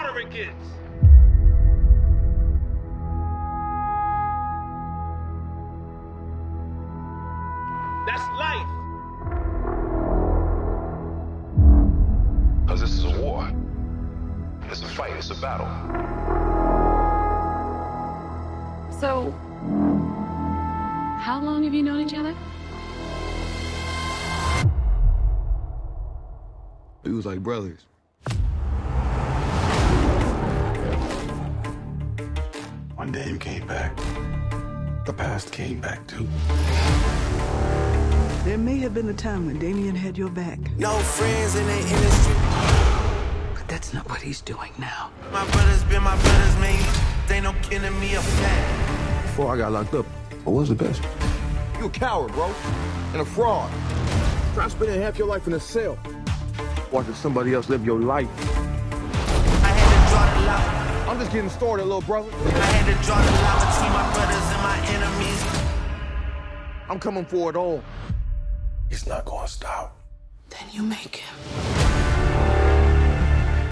slaughtering kids. That's life. Because this is a war. It's a fight, it's a battle. So, how long have you known each other? We was like brothers. One day you came back. The past came back too. There may have been a time when Damien had your back. No friends in the industry. But that's not what he's doing now. My brothers been my brothers, man. They no killing me a fact. Before I got locked up, I was the best. You a coward, bro. And a fraud. Try spending half your life in a cell. Watching somebody else live your life. Just getting started, little brother. I had to draw the line between my brothers and my enemies. I'm coming for it all. It's not gonna stop. Then you make him.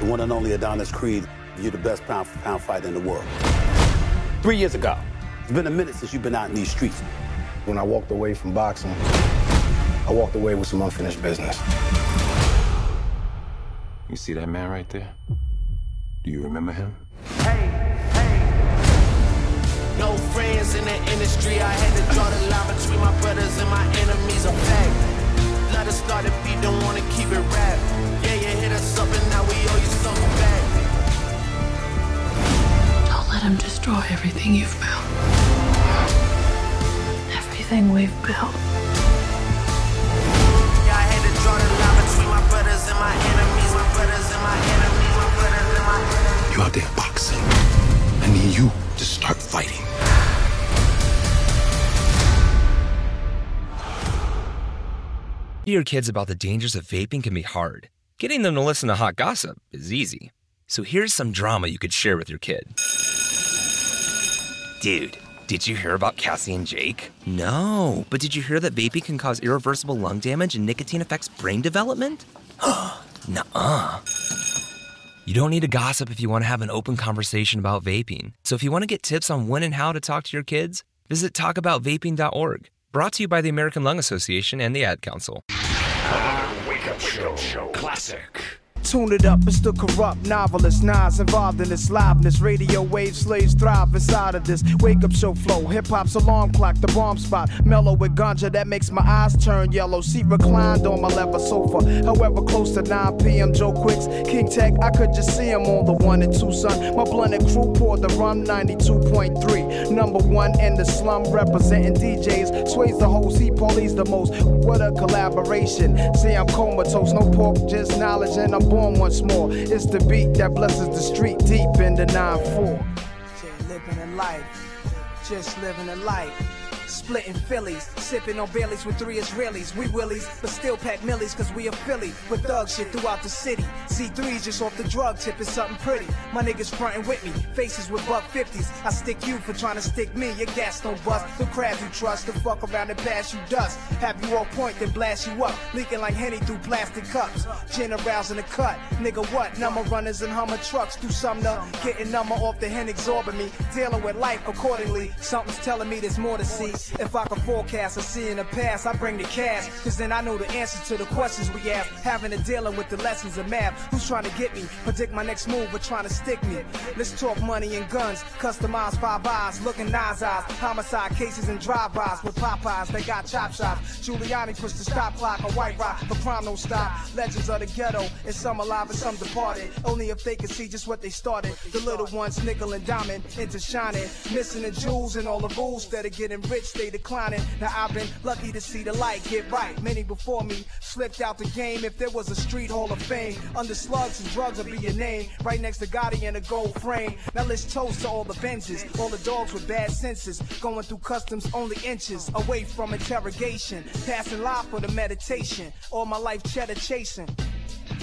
The one and only Adonis Creed, you're the best pound for pound fighter in the world. Three years ago, it's been a minute since you've been out in these streets. When I walked away from boxing, I walked away with some unfinished business. You see that man right there? Do you remember him? No friends in the industry. I had to draw the line between my brothers and my enemies. A fact. Let us start a beat, don't wanna keep it rap. Yeah, you hit us up and now we owe you something back. Don't let him destroy everything you've built. Everything we've built. Yeah, I had to draw the line between my brothers and my enemies. My brothers and my enemies. My brothers and my enemies. There boxing. I need you to start fighting. Your kids about the dangers of vaping can be hard. Getting them to listen to hot gossip is easy. So here's some drama you could share with your kid. Dude, did you hear about Cassie and Jake? No, but did you hear that vaping can cause irreversible lung damage and nicotine affects brain development? Nuh-uh. You don't need to gossip if you want to have an open conversation about vaping. So if you want to get tips on when and how to talk to your kids, visit talkaboutvaping.org. Brought to you by the American Lung Association and the Ad Council. Wake up show. Classic. Tune it up, it's the corrupt novelist. Nas involved in this liveness. Radio wave slaves thrive inside of this wake up show flow. Hip hop's alarm clock, the bomb spot. Mellow with ganja that makes my eyes turn yellow. Seat reclined on my leather sofa. However, close to 9 p.m. Joe Quixx, King Tech, I could just see him on the one and two, son. My blended crew poured the rum 92.3. Number one in the slum, representing DJs. Sways the whole sea police the most. What a collaboration. See, I'm comatose, no pork, just knowledge, and I'm born once more. It's the beat that blesses the street deep in the 9-4. Just living a life, just living a life. Splitting Phillies, sipping on Baileys with three Israelis. We willies, but still pack millies cause we a Philly. With thug shit throughout the city. C3's just off the drug tip is something pretty. My niggas frontin' with me, faces with buck 50s. I stick you for trying to stick me. Your gas don't bust. The crowd you trust, the fuck around and pass you dust. Have you on point, then blast you up. Leaking like Henny through plastic cups. Gin arousing the cut. Nigga, what? Number runners and Hummer trucks do Sumner. Getting number off the hen absorbing me. Dealing with life accordingly. Something's telling me there's more to see. If I can forecast or see in the past, I bring the cash. Cause then I know the answers to the questions we ask. Having to dealing with the lessons of math. Who's trying to get me? Predict my next move, but trying to stick me. Let's talk money and guns. Customized five eyes, looking nines eyes. Homicide cases and drive-bys with Popeyes. They got chop shops. Giuliani pushed the stop clock on White Rock, but crime don't stop. Legends of the ghetto, and some alive and some departed. Only if they could see just what they started. The little ones, nickel and diamond, into shining. Missing the jewels and all the rules that are getting rich, they declining. Now I've been lucky to see the light get right. Many before me slipped out the game. If there was a street hall of fame, under slugs and drugs would be your name. Right next to Gotti in a gold frame. Now let's toast to all the vengeance, all the dogs with bad senses, going through customs only inches away from interrogation. Passing life for the meditation. All my life cheddar chasing.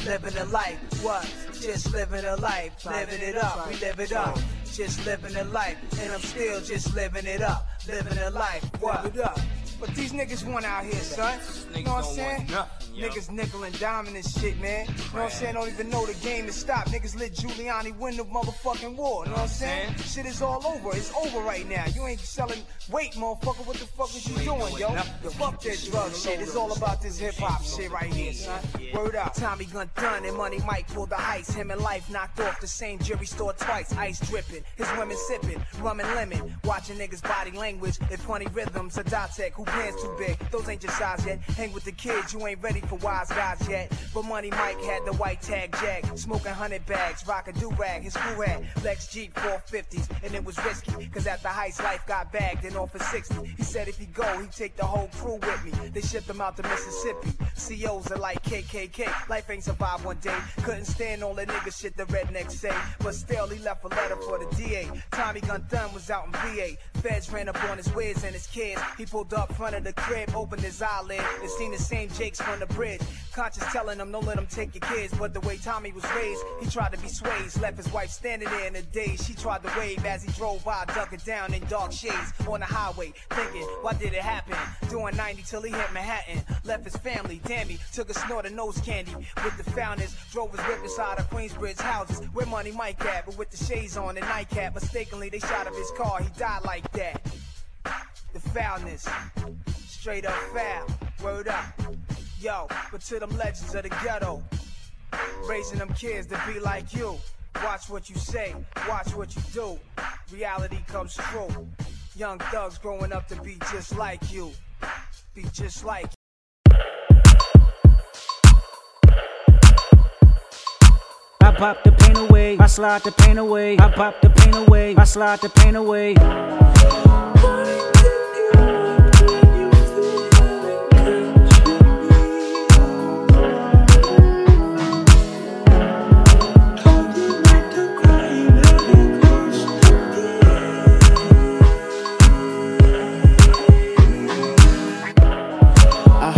Living a life, what? Just living a life, living it up, we live it up. Just living a life, and I'm still just living it up, living a life, what? Live it. But these niggas want out here, son. You know what I'm saying? Niggas nickel and diming this shit, man. You know what I'm saying? Don't even know the game is stopped. Niggas let Giuliani win the motherfucking war. You know what I'm saying? Shit is all over. It's over right now. You ain't selling weight, motherfucker. What the fuck is you doing, yo? The fuck that drug shit. It's all about this hip hop shit right here, son. Word up. Tommy Gun done and Money Mike pulled the ice. Him and Life knocked off the same jury store twice. Ice dripping. His women sipping. Rum and lemon. Watching niggas body language. If funny rhythms. A tech who pants too big. Those ain't your size yet. Hang with the kids. You ain't ready for wise guys yet. But Money Mike had the white tag jack. Smoking hundred bags. Rock a do rag. His crew had Lex Jeep 450s. And it was risky. Cause at the heist, life got bagged and off for 60. He said if he go, he'd take the whole crew with me. They shipped him out to Mississippi. COs are like KKK. Life ain't survived one day. Couldn't stand all the nigga shit the rednecks say. But still, he left a letter for the DA. Tommy Gun Thun was out in VA. Feds ran up on his whiz and his kids. He pulled up front of the crib, opened his eyelid, and seen the same Jakes from the bridge. Conscious telling him, don't let him take your kids. But the way Tommy was raised, he tried to be swayed. Left his wife standing there in the daze. She tried to wave as he drove by, ducking down in dark shades on the highway. Thinking, why did it happen? Doing 90 till he hit Manhattan. Left his family, damn he took a snort of nose candy. With the founders, drove his whip inside of Queensbridge houses. Where money Mike at, but with the shades on and nightcap. Mistakenly, they shot up his car, he died like that. The foulness, straight up foul, word up. Yo, but to them legends of the ghetto, raising them kids to be like you. Watch what you say, watch what you do. Reality comes true. Young thugs growing up to be just like you. Be just like you. I pop the pain away, I slide the pain away. I pop the pain away, I slide the pain away.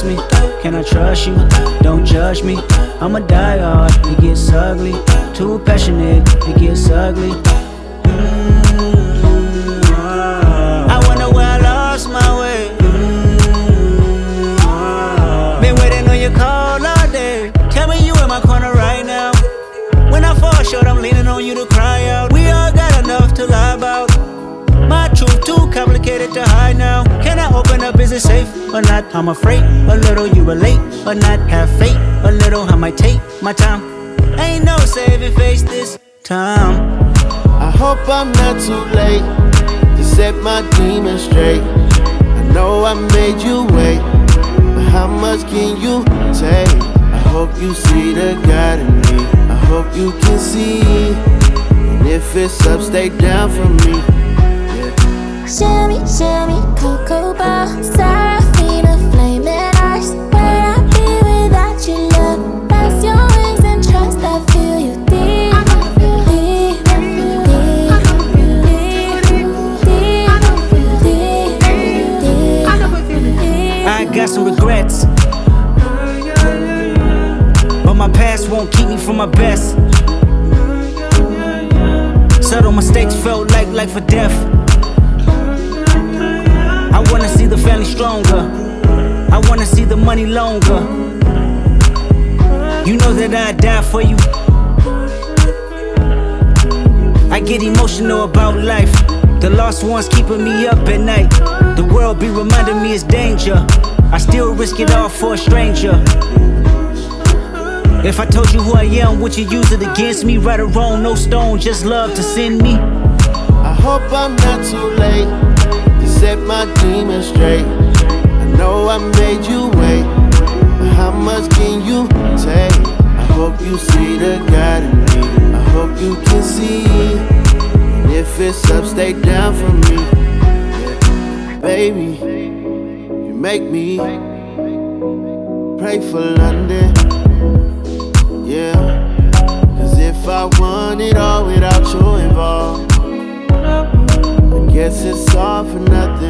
trust me? Can I trust you? Don't judge me. I'm a diehard, it gets ugly. Too passionate, it gets ugly. Is it safe or not? I'm afraid a little you relate or not. Have faith a little. I might take my time. Ain't no saving face this time. I hope I'm not too late to set my demons straight. I know I made you wait, but how much can you take? I hope you see the God in me. I hope you can see. And if it's up, stay down for me. Shimmy, shimmy, cocoa got some regrets. But my past won't keep me from my best. Subtle mistakes felt like life or death. The family stronger. I wanna see the money longer. You know that I die for you. I get emotional about life. The lost ones keeping me up at night. The world be reminding me it's danger. I still risk it all for a stranger. If I told you who I am, would you use it against me? Right or wrong, no stone, just love to send me. I hope I'm not too late set my demons straight. I know I made you wait, but how much can you take? I hope you see the God in me. I hope you can see. And if it's up, stay down for me. Baby, you make me pray for London. Yeah. Cause if I want it all without you involved, guess it's all for nothing.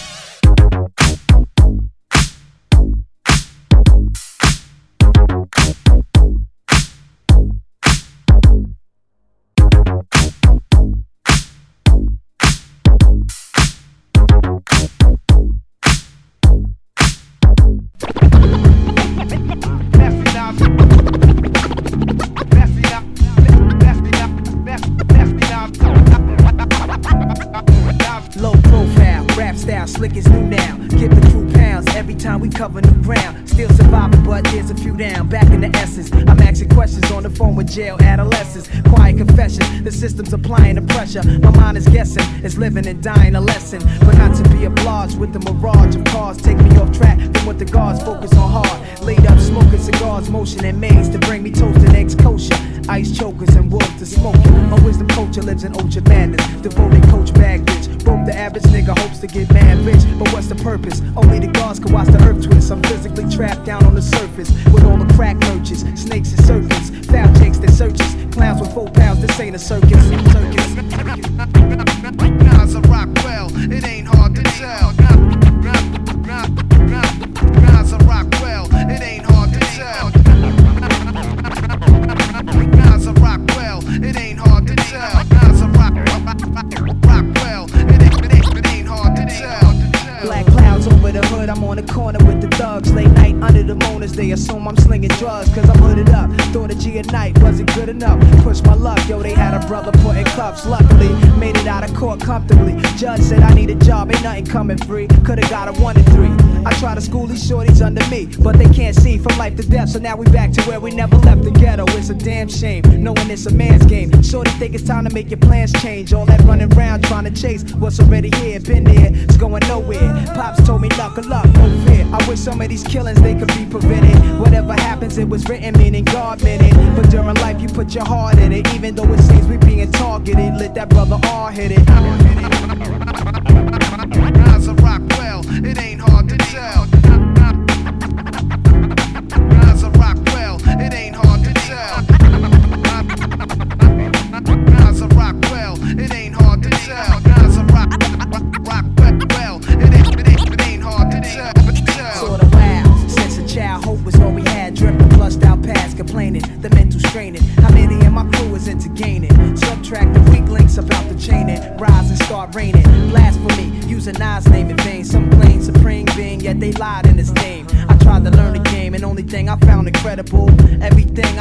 Low profile, rap style, slick as new now. Give the crew every time we cover new ground. Still surviving, but there's a few down. Back in the essence, I'm asking questions on the phone with jail adolescents. Quiet confession, the system's applying the pressure. My mind is guessing, it's living and dying a lesson. But not to be obliged with the mirage of cars. Take me off track from what the guards focus on hard. Laid up smoking cigars, motion and maze to bring me toast and eggs kosher. Ice chokers and wolves to smoke. My wisdom culture lives in ultra madness. Devoted coach bag bitch. Broke the average nigga hopes to get mad rich. But what's the purpose? Only the gods can watch the earth twist. I'm physically trapped down on the surface with all the crack merchants, snakes and serpents, foul jakes that searches, clowns with four pounds. This ain't a circus. Circus. Nas a rock well, it ain't hard to tell. Judge said I need a job, ain't nothing coming free. Could've got a one I try to school these shorties under me, but they can't see from life to death. So now we back to where we never left the ghetto. It's a damn shame, knowing it's a man's game. Shorty think it's time to make your plans change. All that running around trying to chase what's already here, been there, it's going nowhere. Pops told me knuckle up, no fear. I wish some of these killings they could be prevented. Whatever happens, it was written, meaning God meant it. But during life, you put your heart in it, even though it seems we being targeted. Let that brother all hit it. Nas a Rockwell, it ain't hard incredible.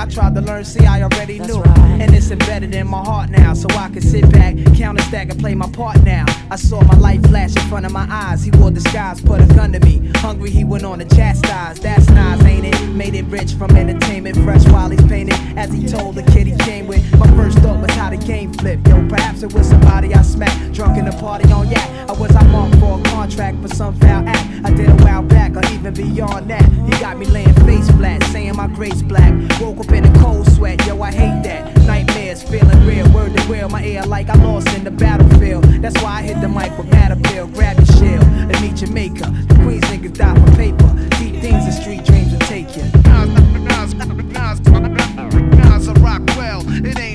I tried to learn, see, I already knew. And it's embedded in my heart now, so I can sit back, count and stack, and play my part now. I saw my life flash in front of my eyes. He wore disguise, put a gun to me. Hungry, he went on to chastise. That's nice, ain't it? Made it rich from entertainment, fresh while he's painted. As he told the kid he came with. My first thought was how the game flipped. Yo, perhaps it was somebody I smacked, drunk in a party on yak. Or was I marked for a contract for some foul act? I did a while back, or even beyond that. He got me laying face flat, saying my grace black. Woke up in a cold sweat, yo, I hate that. Nightmares feeling real, word to real. My ear like I lost in the battlefield. That's why I hit the mic with Matterbill. Grab your shield and meet your maker. The Queens niggas die for paper. Deep things and street dreams will take you. Nas, Nas, Nas a Rockwell, it ain't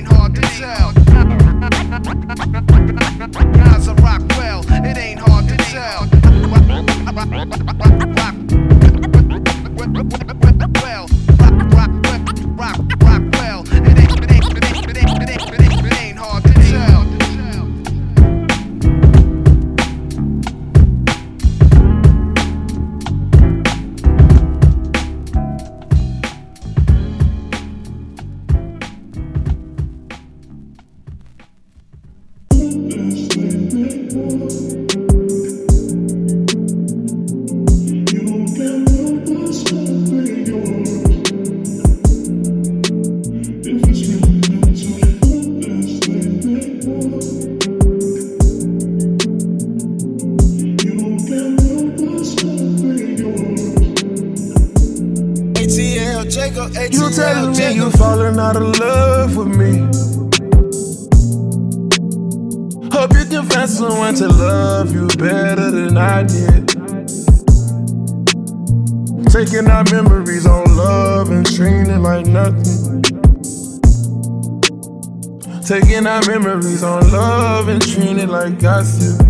On love and treating it like gossip.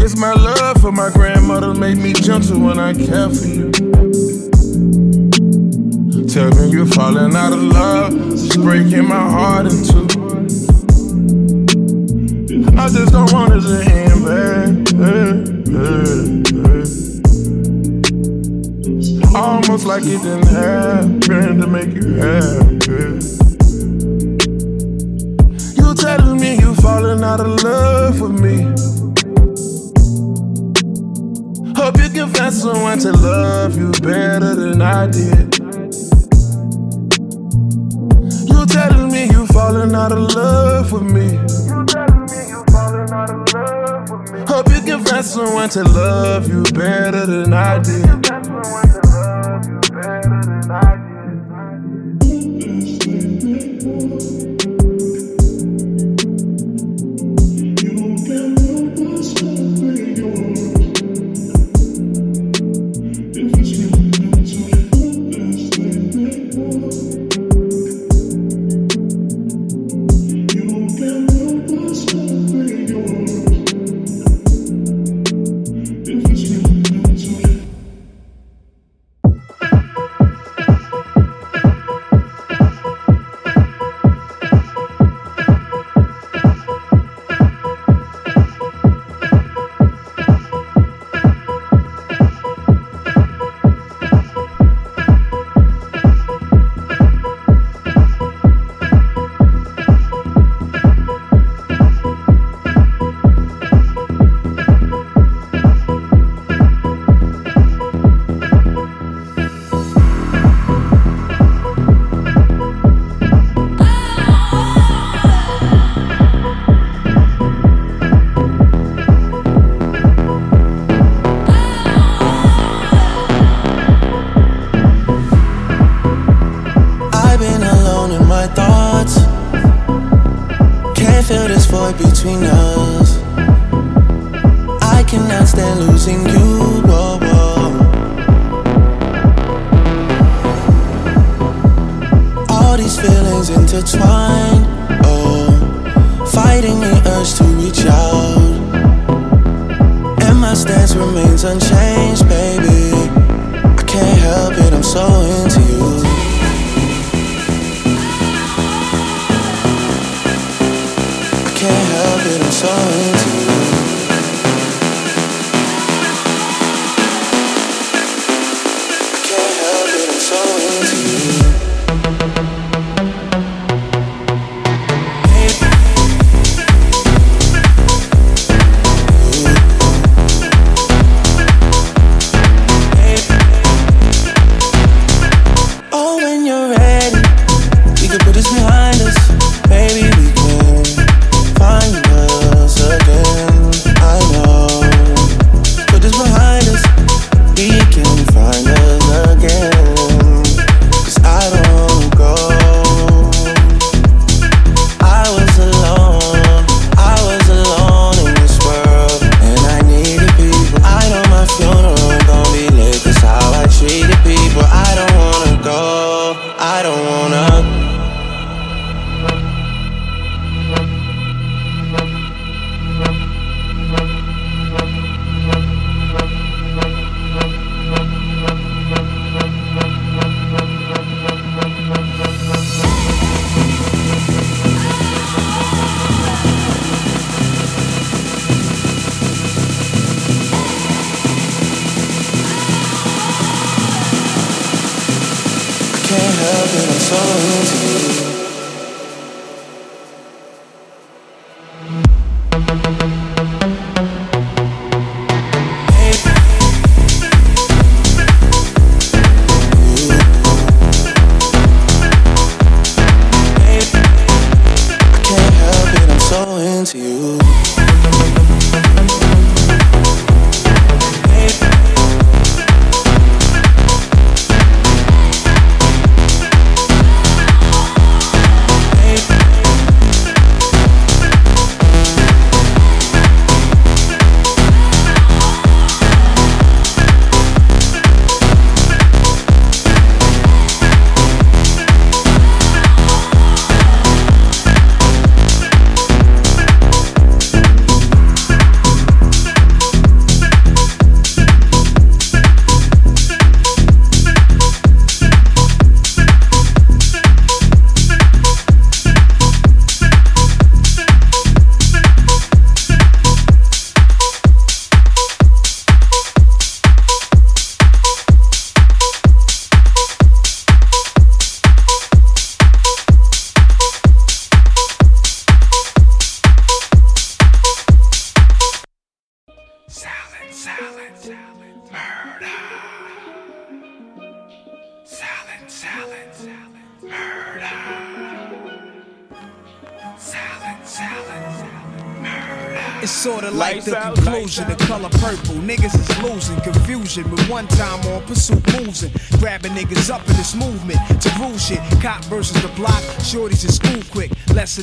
It's my love for my grandmother made me gentle when I care for you. Tell me you're falling out of love, it's breaking my heart in two. I just don't want it to end eh. Almost like it didn't happen to make you happy. You telling me you falling out of love with me. Hope you can find someone to love you better than I did. You telling me you falling out of love with me. Hope you can find someone to love you better than I did.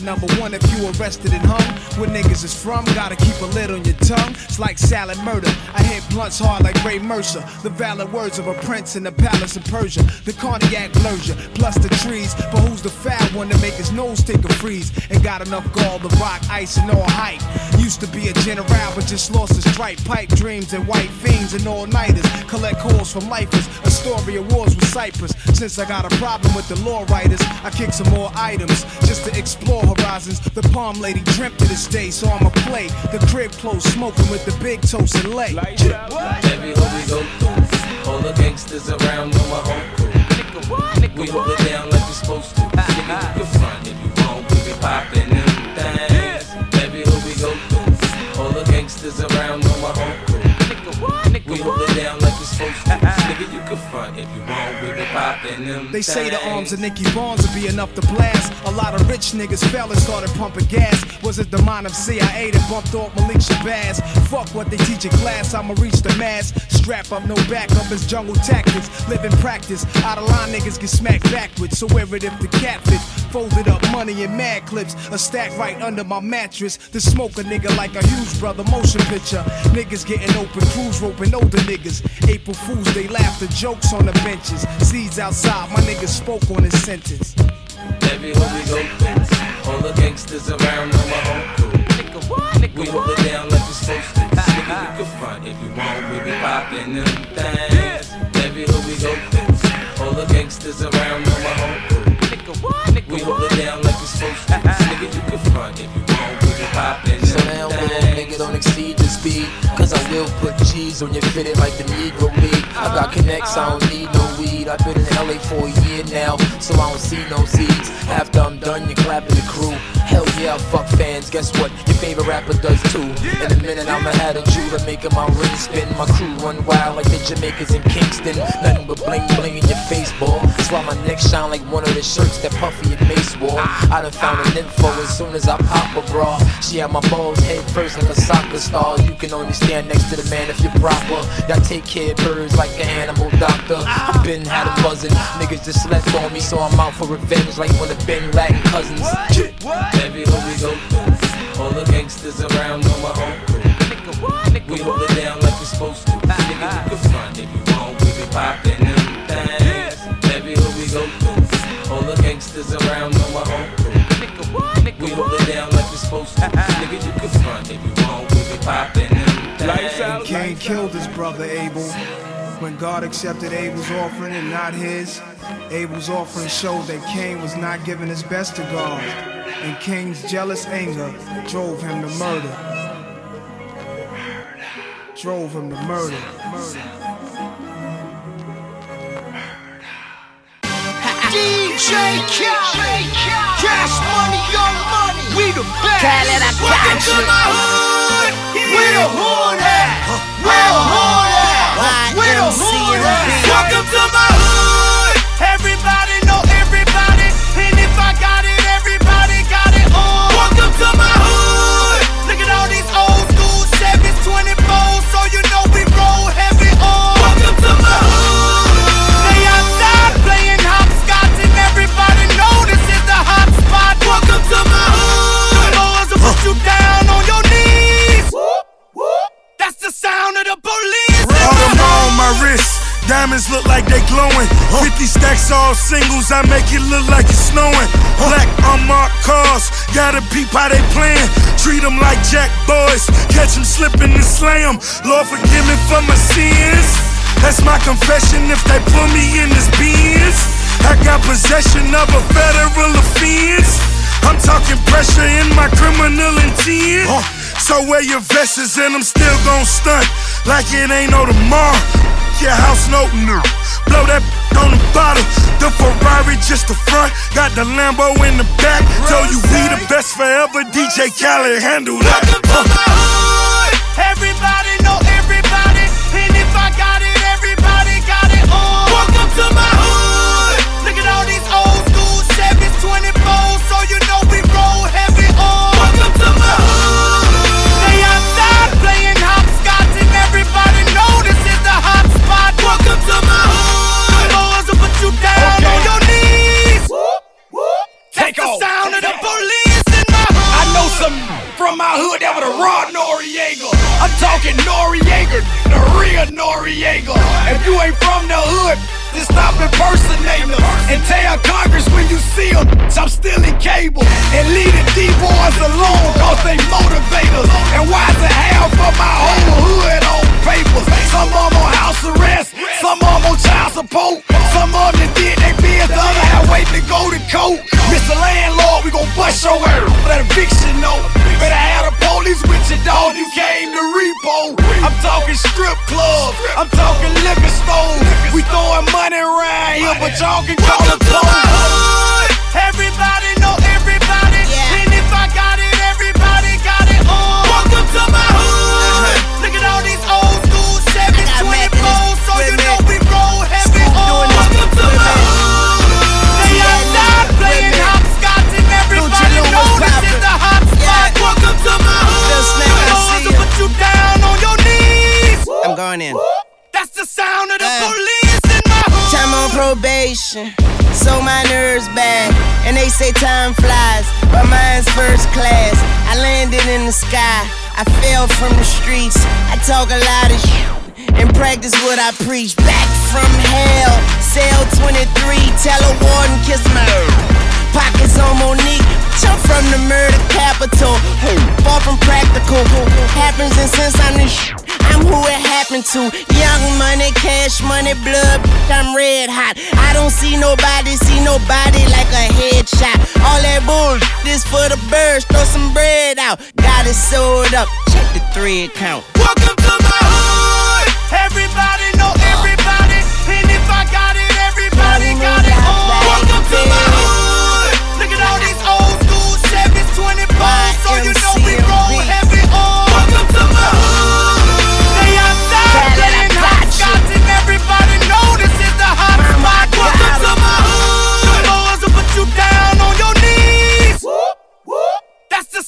Number one if you arrested and hung. Where niggas is from, gotta keep a lid on your tongue. It's like salad murder. I hit blunts hard like Ray Mercer. The valid words of a prince in the palace of Persia. The cardiac blurs plus the trees. But who's the fat one to make his nose take a freeze? And got enough gall to rock ice and all hype. Used to be a general, but just lost his stripe. Pipe dreams and white fiends and all nighters. Collect calls from lifers. A story of wars with Cyprus. Since I got a problem with the law writers, I kick some more items just to explore horizons. The palm lady dreamt of this day, so I'ma play. The crib close, smoking with the big toast and lay. Every hood we go through, all the gangsters around know my whole crew. We hold it down like we're supposed to. Uh-huh. Nigga, you can front if front if you want, be poppin' them. They say the arms of Nicky Barnes would be enough to blast. A lot of rich niggas fell and started pumping gas. Was it the mind of CIA that bumped off Malik Shabazz? Fuck what they teach in class, I'ma reach the mass. Strap up, no backup, it's jungle tactics. Live in practice, out of line niggas get smacked backwards. So wear it if the catfish. Folded up money in mad clips, a stack right under my mattress. To smoke a nigga like a huge brother motion picture. Niggas getting open, crews roping older niggas. April Fools, they laugh the jokes on the benches. Seeds outside, my niggas spoke on his sentence. Every hood we go through, all the gangsters around know my home crew. We hold it down like we supposed to. Nigga, you can front if you want, we be popping them things. Every hood we go through, all the gangsters around know my home crew. We hold it down like we supposed to. Nigga, you can front if you want, we be popping them So the speed. Cause I will put cheese on your fitted like the Negro League. I got connects, I don't need no weed. I've been in LA for a year now, so I don't see no seeds. After I'm done, you clapping the crew. Hell yeah, fuck fans. Guess what? Your favorite rapper does too. In a minute, I'ma have a jeweler making my ring spin. My crew run wild like the Jamaicans in Kingston. Nothing but bling bling in your face, boy. That's why my neck shine like one of the shirts that Puffy and Mase wore. I done found an info as soon as I pop a bra. She had my balls head first like a soccer star. You can only stand next to the man if you're proper. Y'all take care of birds like an animal doctor. I been had a buzzin'. Niggas just slept on me, so I'm out for revenge like one of Bin Laden cousins. Every hood we go through, all the gangsters around know my home crew. We hold it down like we're supposed to. Nigga, you uh-huh. can front if you want, we be popping them things. Every hood we go through, all the gangsters around know my home crew. We hold it down like we're supposed to. Uh-huh. Nigga, you can front if you want, we be popping them things. And Cain killed his brother Abel. When God accepted Abel's offering and not his, Abel's offering showed that Cain was not giving his best to God. And Cain's jealous anger drove him to murder. Drove him to murder. DJ Khaled, cash money, young money, we the best. Khaled, I got Welcome to my hood. Where the hood at? Where the hood at? Where the? Welcome to my hood. Everybody know everybody, and if I got it, everybody got it on. Welcome to my hood. Look at all these old school Chevys, 24s, so you know we roll heavy on. Welcome to my hood. They outside playing hopscotch, and everybody know this is the hot spot. Welcome to my hood. The boys will put you down on your knees. That's the sound of the police. Autumn on my wrist. Diamonds look like they glowing. 50 stacks all singles, I make it look like it's snowing. Black unmarked cars, gotta peep how they playing. Treat them like jack boys, catch them slipping and slay 'em. Lord forgive me for my sins. That's my confession if they put me in this Benz. I got possession of a federal offense. I'm talking pressure in my criminal intent. So wear your vests and I'm still gon' stunt like it ain't no tomorrow. Your house no no. Blow that on the bottom. The Ferrari just the front. Got the Lambo in the back. Tell you we the best forever. DJ Khaled handle that. hood. Everybody know everybody, I'm Noriega, the real Noriega. If you ain't from the hood, then stop impersonating us and tell Congress when you see them, I'm still in cable and leave the D-boys alone cause they motivate us. And why the half of my whole hood on papers? Some of 'em on house arrest, some of 'em on child support, some of 'em that did they biz, the other half waiting to go to court. Mr. Landlord, we gon' bust your ass that eviction note. Better have the police with you, dog. You came to repo. I'm talking strip clubs. I'm talking liquor stores. We throwing money around here, but y'all can call it. Everybody know in. That's the sound of the police in my hood. Time on probation, so my nerves bad. And they say time flies, but mine's first class. I landed in the sky, I fell from the streets. I talk a lot of shit and practice what I preach. Back from hell, cell 23, tell a warden kiss my pockets on Monique. Jump from the murder capital, far from practical. Happens and since I'm the sh- I'm who it happened to. Young money, cash money, blood. I'm red hot. I don't see nobody, see nobody like a headshot. All that bull this for the birds. Throw some bread out. Got it sold up. Check the thread count. Welcome to my hood. Everybody.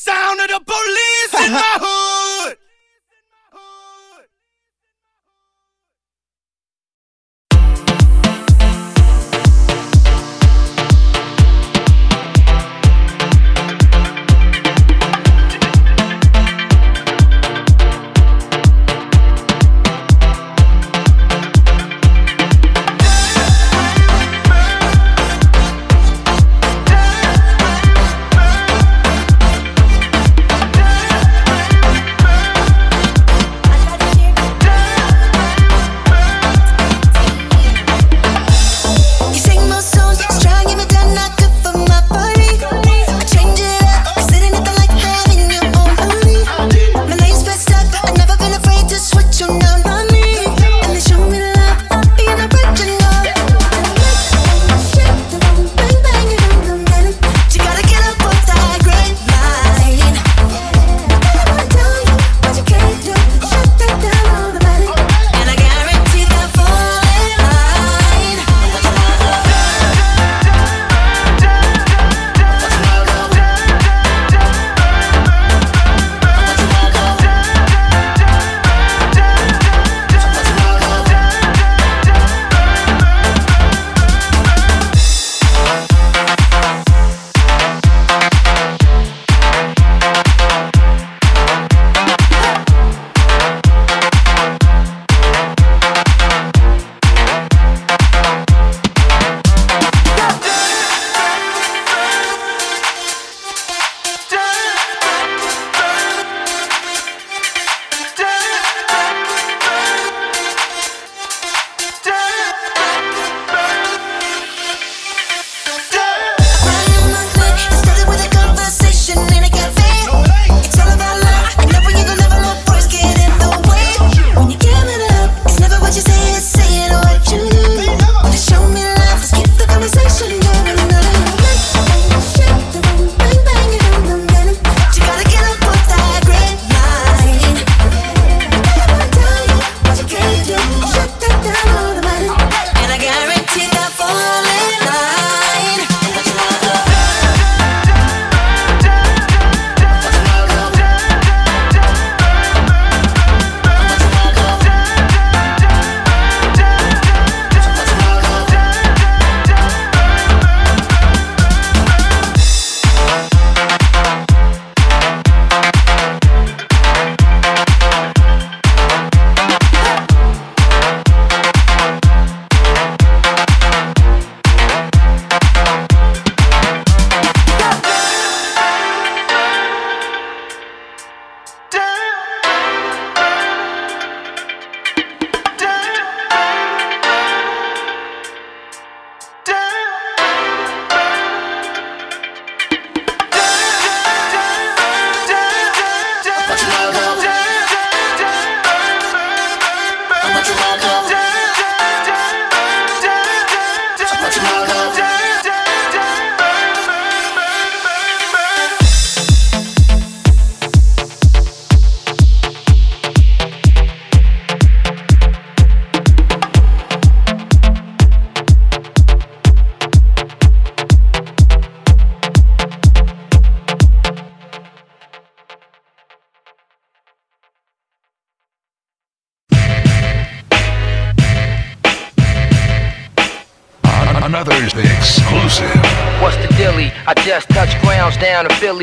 Sound of the police in my hood.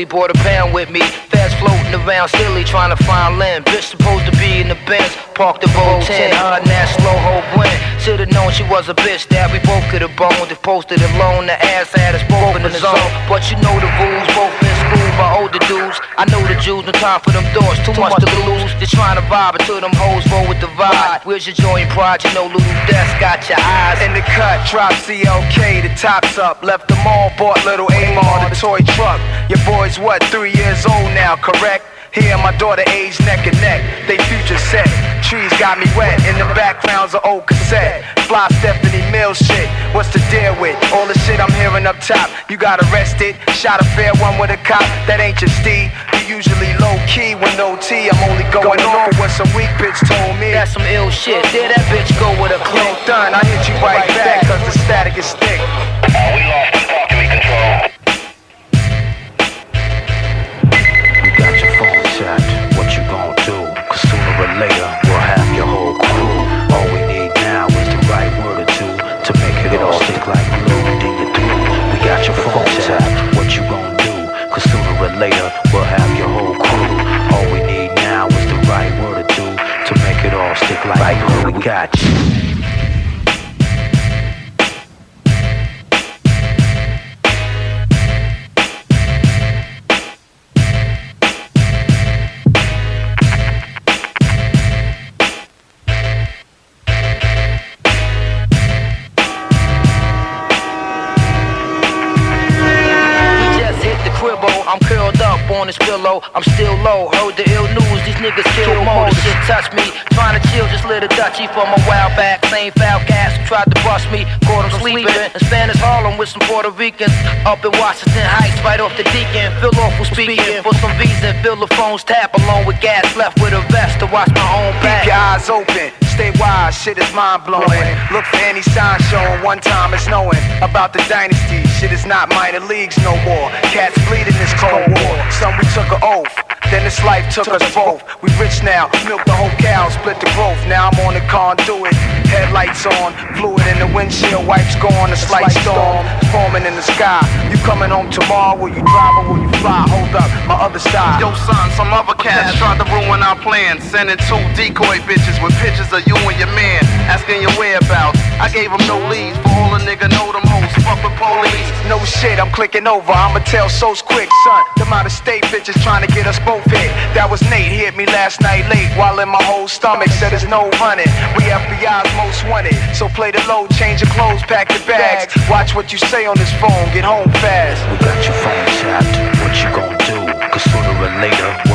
In bought a pound with me. Fast floating around silly, trying to find land. Bitch supposed to be in the Benz, parked the Vogue 10, her and that slow hoe Gwen. Should've known she was a bitch that we both could've boned. If posted alone, the ass had us both in the zone. But you know the rules, both in school by older dudes. I know the Jews, no time for them doors, too much to lose. Just trying to vibe until them hoes roll with the vibe. Where's your joint pride? You know Lulu Death got your eyes. In the cut, drop CLK, the top's up. Left the what, three years old now, correct? Here, my daughter age neck and neck. They future set. Trees got me wet. In the background's an old cassette. Fly Stephanie Mills shit. What's the deal with all the shit I'm hearing up top? You got arrested, shot a fair one with a cop. Off the deacon. Feel awful speaking. For some reason, feel the phones tap along with gas. Left with a vest to watch my own back. Keep your eyes open, shit is mind blowing. Look for any sign showing one time is knowing about the dynasty. Shit is not minor leagues no more. Cats bleed in this cold war. Some we took an oath, then this life took us both. We rich now, milk the whole cow, split the growth. Now I'm on the conduit, headlights on, fluid in the windshield, wipes gone, a slight storm forming in the sky. You coming home tomorrow? Will you drive or will you fly? Hold up, my other side. Yo, son, some other cats tried to ruin our plans. Sending two decoy bitches with pictures of you and your man, asking your whereabouts. I gave them no leads, for all a nigga know them hoes. Fuck with police. No shit, I'm clicking over. I'ma tell so quick, son. Them out of state bitches trying to get us both hit. That was Nate, hit me last night late while in my whole stomach. Said there's no running. We FBI's most wanted. So play the low, change your clothes, pack your bags. Watch what you say on this phone, get home fast. We got your phone tapped, what you gon' do? Cause sooner or later,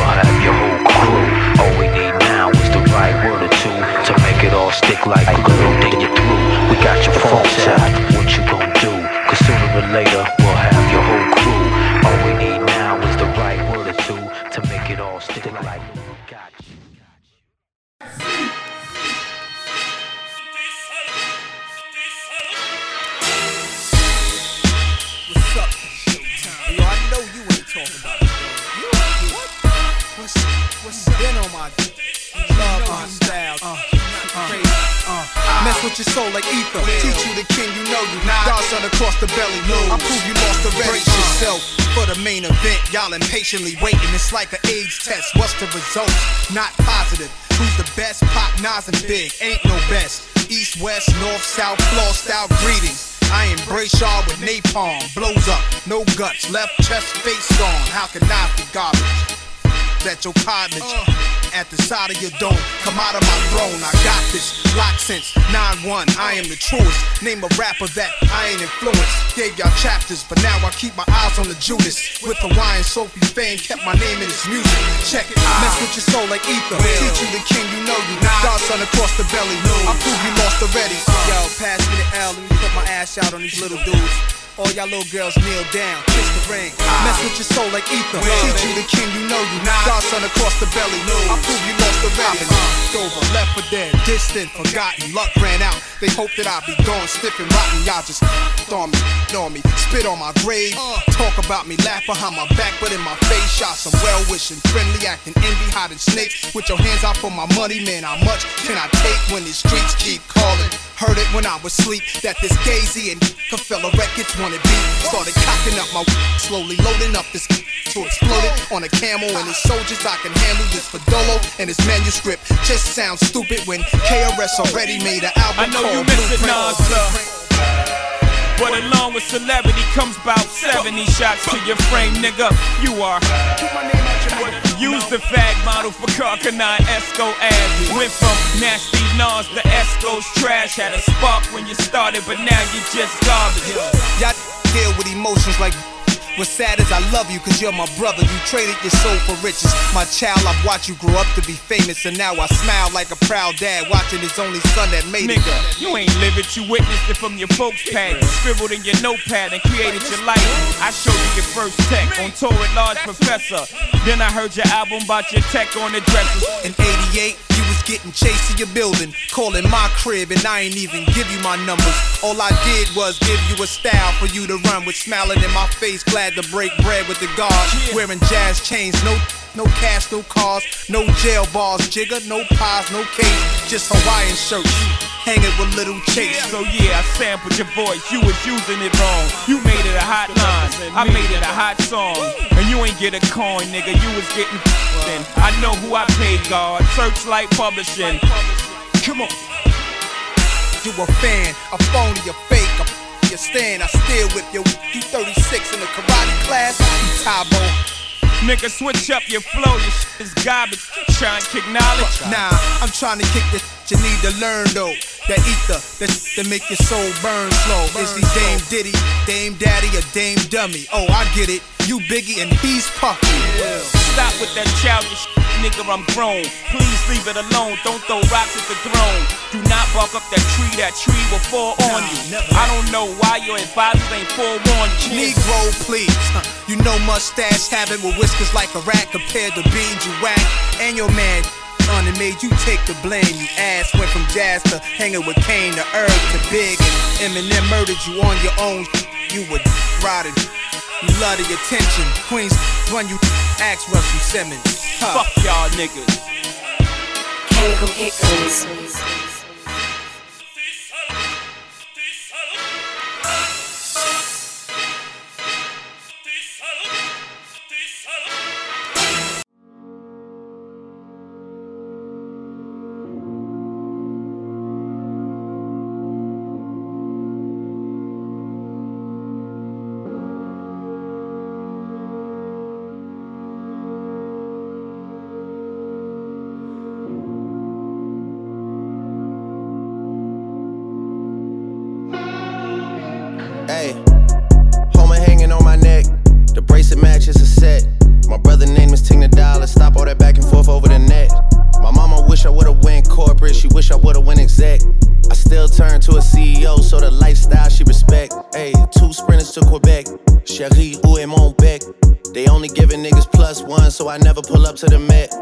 it all stick like glue. Then you're through. We got your phone tapped, what you gon' do? Cause sooner or later, we'll have with your soul like ether. Teach you the king, you know you. God son across the belly. No. I prove you lost already. Brace yourself for the main event. Y'all impatiently waiting. It's like an AIDS test. What's the result? Not positive. Who's the best? Pac, Nas, and Big. Ain't no best. East, west, north, south, floor style greetings. I embrace y'all with napalm, blows up, no guts, left chest face gone. How can I be garbage? That your cottage at the side of your dome. Come out of my throne, I got this. Lock since 9-1, I am the truest. Name a rapper that I ain't influenced. Gave y'all chapters, but now I keep my eyes on the Judas. With Hawaiian Sophie fame, kept my name in his music. Check it, mess with your soul like ether. Teach you the king, you know you. God son across the belly. I prove you lost already. Uh. Yo, pass me the L, let me put my ass out on these little dudes. All y'all little girls kneel down, kiss the ring. Mess with your soul like ether. Teach you the king, you know you. God son across the belly. No, I prove you lost the rap. Uh. Over, left for dead, distant, forgotten. Luck ran out. They hope that I be gone, stiff and rotten. Y'all just on me, on me, spit on my grave. Uh. Talk about me, laugh behind my back, but in my face, y'all some well wishing, friendly, acting envy, hiding snakes. With your hands out for my money, man. How much can I take when these streets keep calling? Heard it when I was asleep that this Gazy and Cafella Records wanted beat. Started cocking up my slowly loading up this to explode it on a camel and his soldiers. I can handle this Fadolo and his manuscript. Just sounds stupid when KRS already made an album. I know you miss it. Nas. But along with celebrity comes about 70 shots to your frame, nigga. You are. Use the fag model for Karl Kani Esco ad. Went from nasty Nas to Esco's trash. Had a spark when you started, but now you just garbage. Y'all deal with emotions like. What's sad is I love you cause you're my brother. You traded your soul for riches. My child, I've watched you grow up to be famous, and now I smile like a proud dad watching his only son that made it. Nigga, you ain't live it, you witnessed it from your folks' pad. You scribbled in your notepad and created your life. I showed you your first tech on tour at Large Professor. Then I heard your album about your tech on the dressers. In 88, you was getting chased to your building, calling my crib, and I ain't even give you my numbers. All I did was give you a style for you to run with, smiling in my face, glad to break bread with the guards. Wearing jazz chains, no. No cash, no cars, no jail bars, jigger, no pies, no cake, just Hawaiian shirts. Hanging with little Chase. So yeah, I sampled your voice, you was using it wrong. You made it a hot line, I made it a hot song. And you ain't get a coin, nigga, you was getting then. I know who I paid, God. Searchlight Publishing. Come on. You a fan, a phony, a fake, a you stand. I still whip your you 36 in the karate class. You Tybo. Nigga, switch up your flow, your shit is garbage. Trying to kick knowledge. Nah, I'm trying to kick the you need to learn though. That ether, that that make your soul burn slow. Is he Dame Diddy, Dame Daddy, or Dame Dummy? Oh, I get it. You Biggie and he's Puffy. Stop with that childish nigga, I'm grown. Please leave it alone, don't throw rocks at the throne. Do not bark up that tree, that tree will fall on you. I don't know why your advisors ain't forewarned you. Negro, please. Huh. You know mustache having with whiskers like a rat compared to beans you whack. And your man on and made you take the blame. You ass went from Jaz to hanging with Kane to Irv to Big. And Eminem murdered you on your own. You were rotted. You love the attention. Queens run you. Ask Russell Simmons. Huh. Fuck y'all niggas. Chemical Kicks. Sprinters to Quebec. Cherie, où est mon bec? They only giving niggas plus one, so I never pull up to the Met.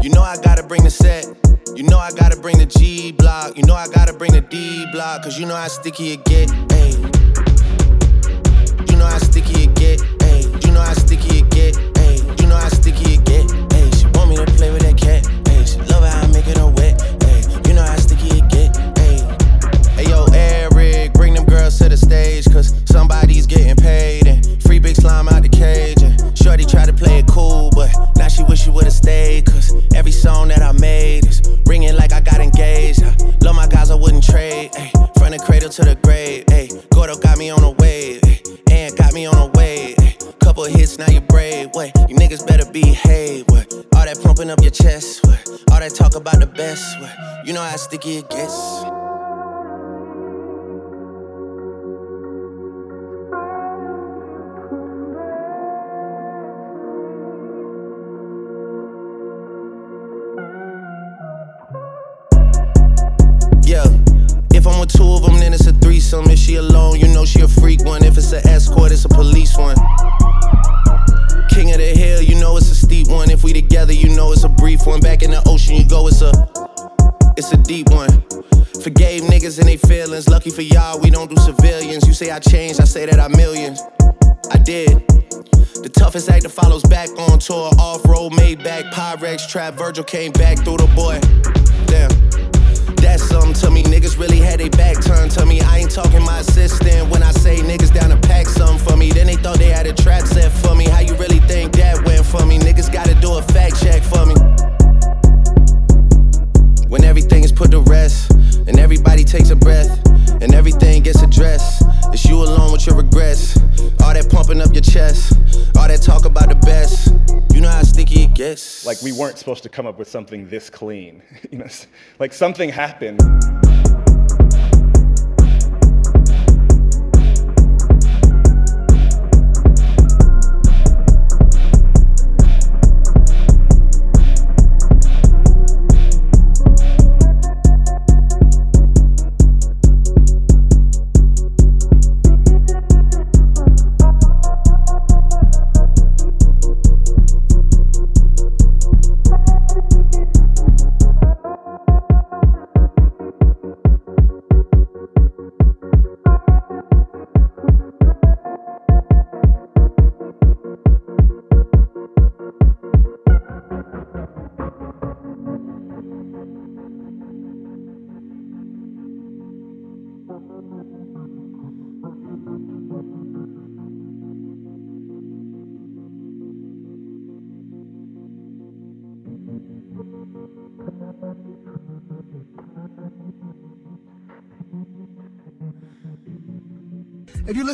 You know I gotta bring the set. You know I gotta bring the G block. You know I gotta bring the D block. Cause you know how sticky it get. Hey. You know how sticky it get, ayy. You know how sticky it get, ayy. You know how sticky it get, ayy. She want me to play with that cat, ayy. She love how I make it her wet, ayy. You know how sticky it get, girls to the stage, cause somebody's getting paid. And free big slime out the cage. And Shorty tried to play it cool, but now she wish she would've stayed, cause every song that I made is ringing like I got engaged. I love my guys, I wouldn't trade, ayy. From the cradle to the grave, ayy. Gordo got me on a wave. And got me on a wave. Couple hits, now you brave. What? You niggas better behave. What? All that pumping up your chest. What? All that talk about the best. What? You know how sticky it gets. Two of them, then it's a threesome. If she alone, you know she a freak one. If it's an escort, it's a police one. King of the hill, you know it's a steep one. If we together, you know it's a brief one. Back in the ocean, you go, it's a, it's a deep one. Forgave niggas and they feelings. Lucky for y'all, we don't do civilians. You say I changed, I say that I millions. I did. The toughest actor follows back on tour. Off road, made back, Pyrex, trap. Virgil came back through the boy. Damn. That's something to me. Niggas really had their back turned to me. I ain't talking my assistant when I say niggas down to pack something for me. Then they thought they had a trap set for me. How you really think that went for me? Niggas gotta do a fact check for me. When everything is put to rest, and everybody takes a breath, and everything gets addressed, it's you alone with your regrets. All that pumping up your chest, all that talk about the best. You know how sticky it gets. Like we weren't supposed to come up with something this clean. you know, like something happened.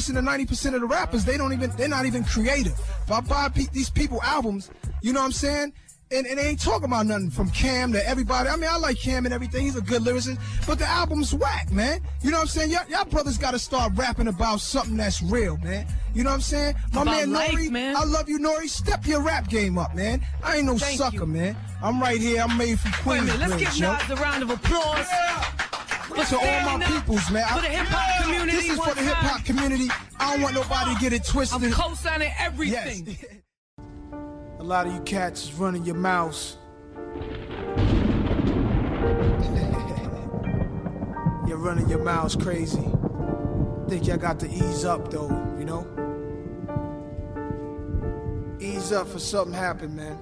Listen to 90% of the rappers, they don't even, they're not even creative. If I buy pe- these people albums, you know what I'm saying? And, and they ain't talking about nothing from Cam to everybody. I mean, I like Cam and everything. He's a good lyricist, but the album's whack, man. You know what I'm saying? Y'all, y'all brothers got to start rapping about something that's real, man. You know what I'm saying? My man life, Nori, man. I love you, Nori. Step your rap game up, man. I ain't no Thank sucker, you. man. I'm right here. I'm made from Wait a minute, let's give. Nas a round of applause. To all my peoples, man. For the hip hop community. This is for the hip hop community. I don't want nobody to get it twisted. I'm co-signing everything. A lot of you cats is running your mouths. You're running your mouths crazy. Think y'all got to ease up though, you know? Ease up for something happen, man.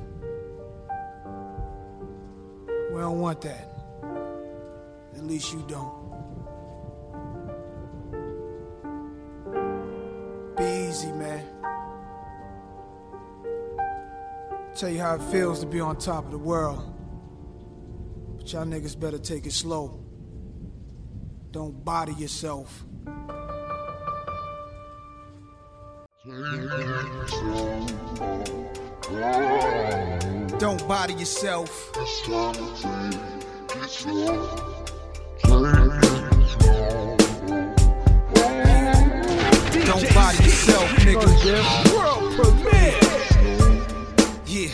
We don't want that. At least you don't. Be easy, man. Tell you how it feels to be on top of the world. But y'all niggas better take it slow. Don't body yourself. Don't body yourself. Don't yourself. Yeah.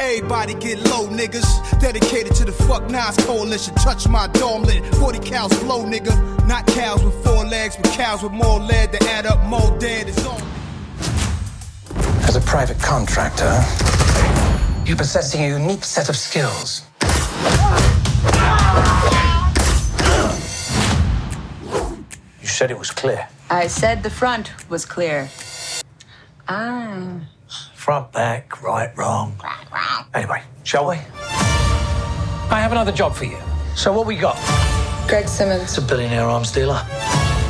Everybody get low, niggas. Dedicated to the fuck Nas coalition. Touch my dome lit. 40 cows blow, nigga. Not cows with four legs, but cows with more lead to add up more dead. On. As a private contractor, you're possessing a unique set of skills. You said it was clear. I said the front was clear. Ah. Front, back, right, wrong. Right, wrong. Anyway, shall we? I have another job for you. So what we got? Greg Simmonds. It's a billionaire arms dealer.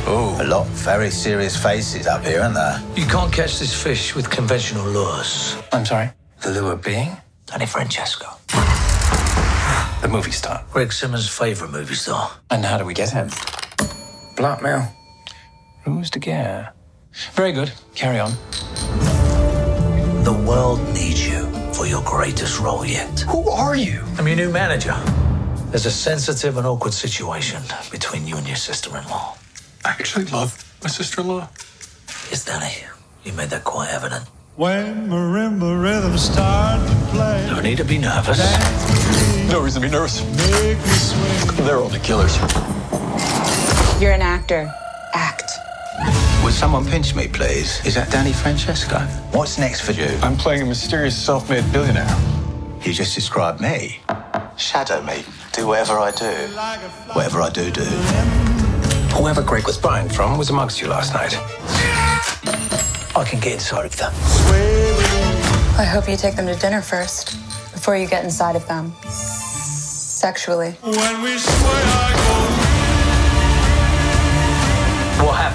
Oh, a lot of very serious faces up here, aren't there? You can't catch this fish with conventional lures. I'm sorry? The lure being? Danny Francesco. The movie star. Greg Simmonds' favorite movie star. And how do we get him? Blackmail. Who's to care? Very good. Carry on. The world needs you for your greatest role yet. Who are you? I'm your new manager. There's a sensitive and awkward situation between you and your sister-in-law. I actually love my sister-in-law. Yes, Danny. You made that quite evident. When marimba rhythms start to play, No need to be nervous. No reason to be nervous. They're all the killers. You're an actor. Act. Would someone pinch me, please? Is that Danny Francesco? What's next for you? I'm playing a mysterious self-made billionaire. You just described me. Shadow me. Do whatever I do. Whatever I do, do. Whoever Greg was buying from was amongst you last night. I can get inside of them. I hope you take them to dinner first before you get inside of them. Sexually.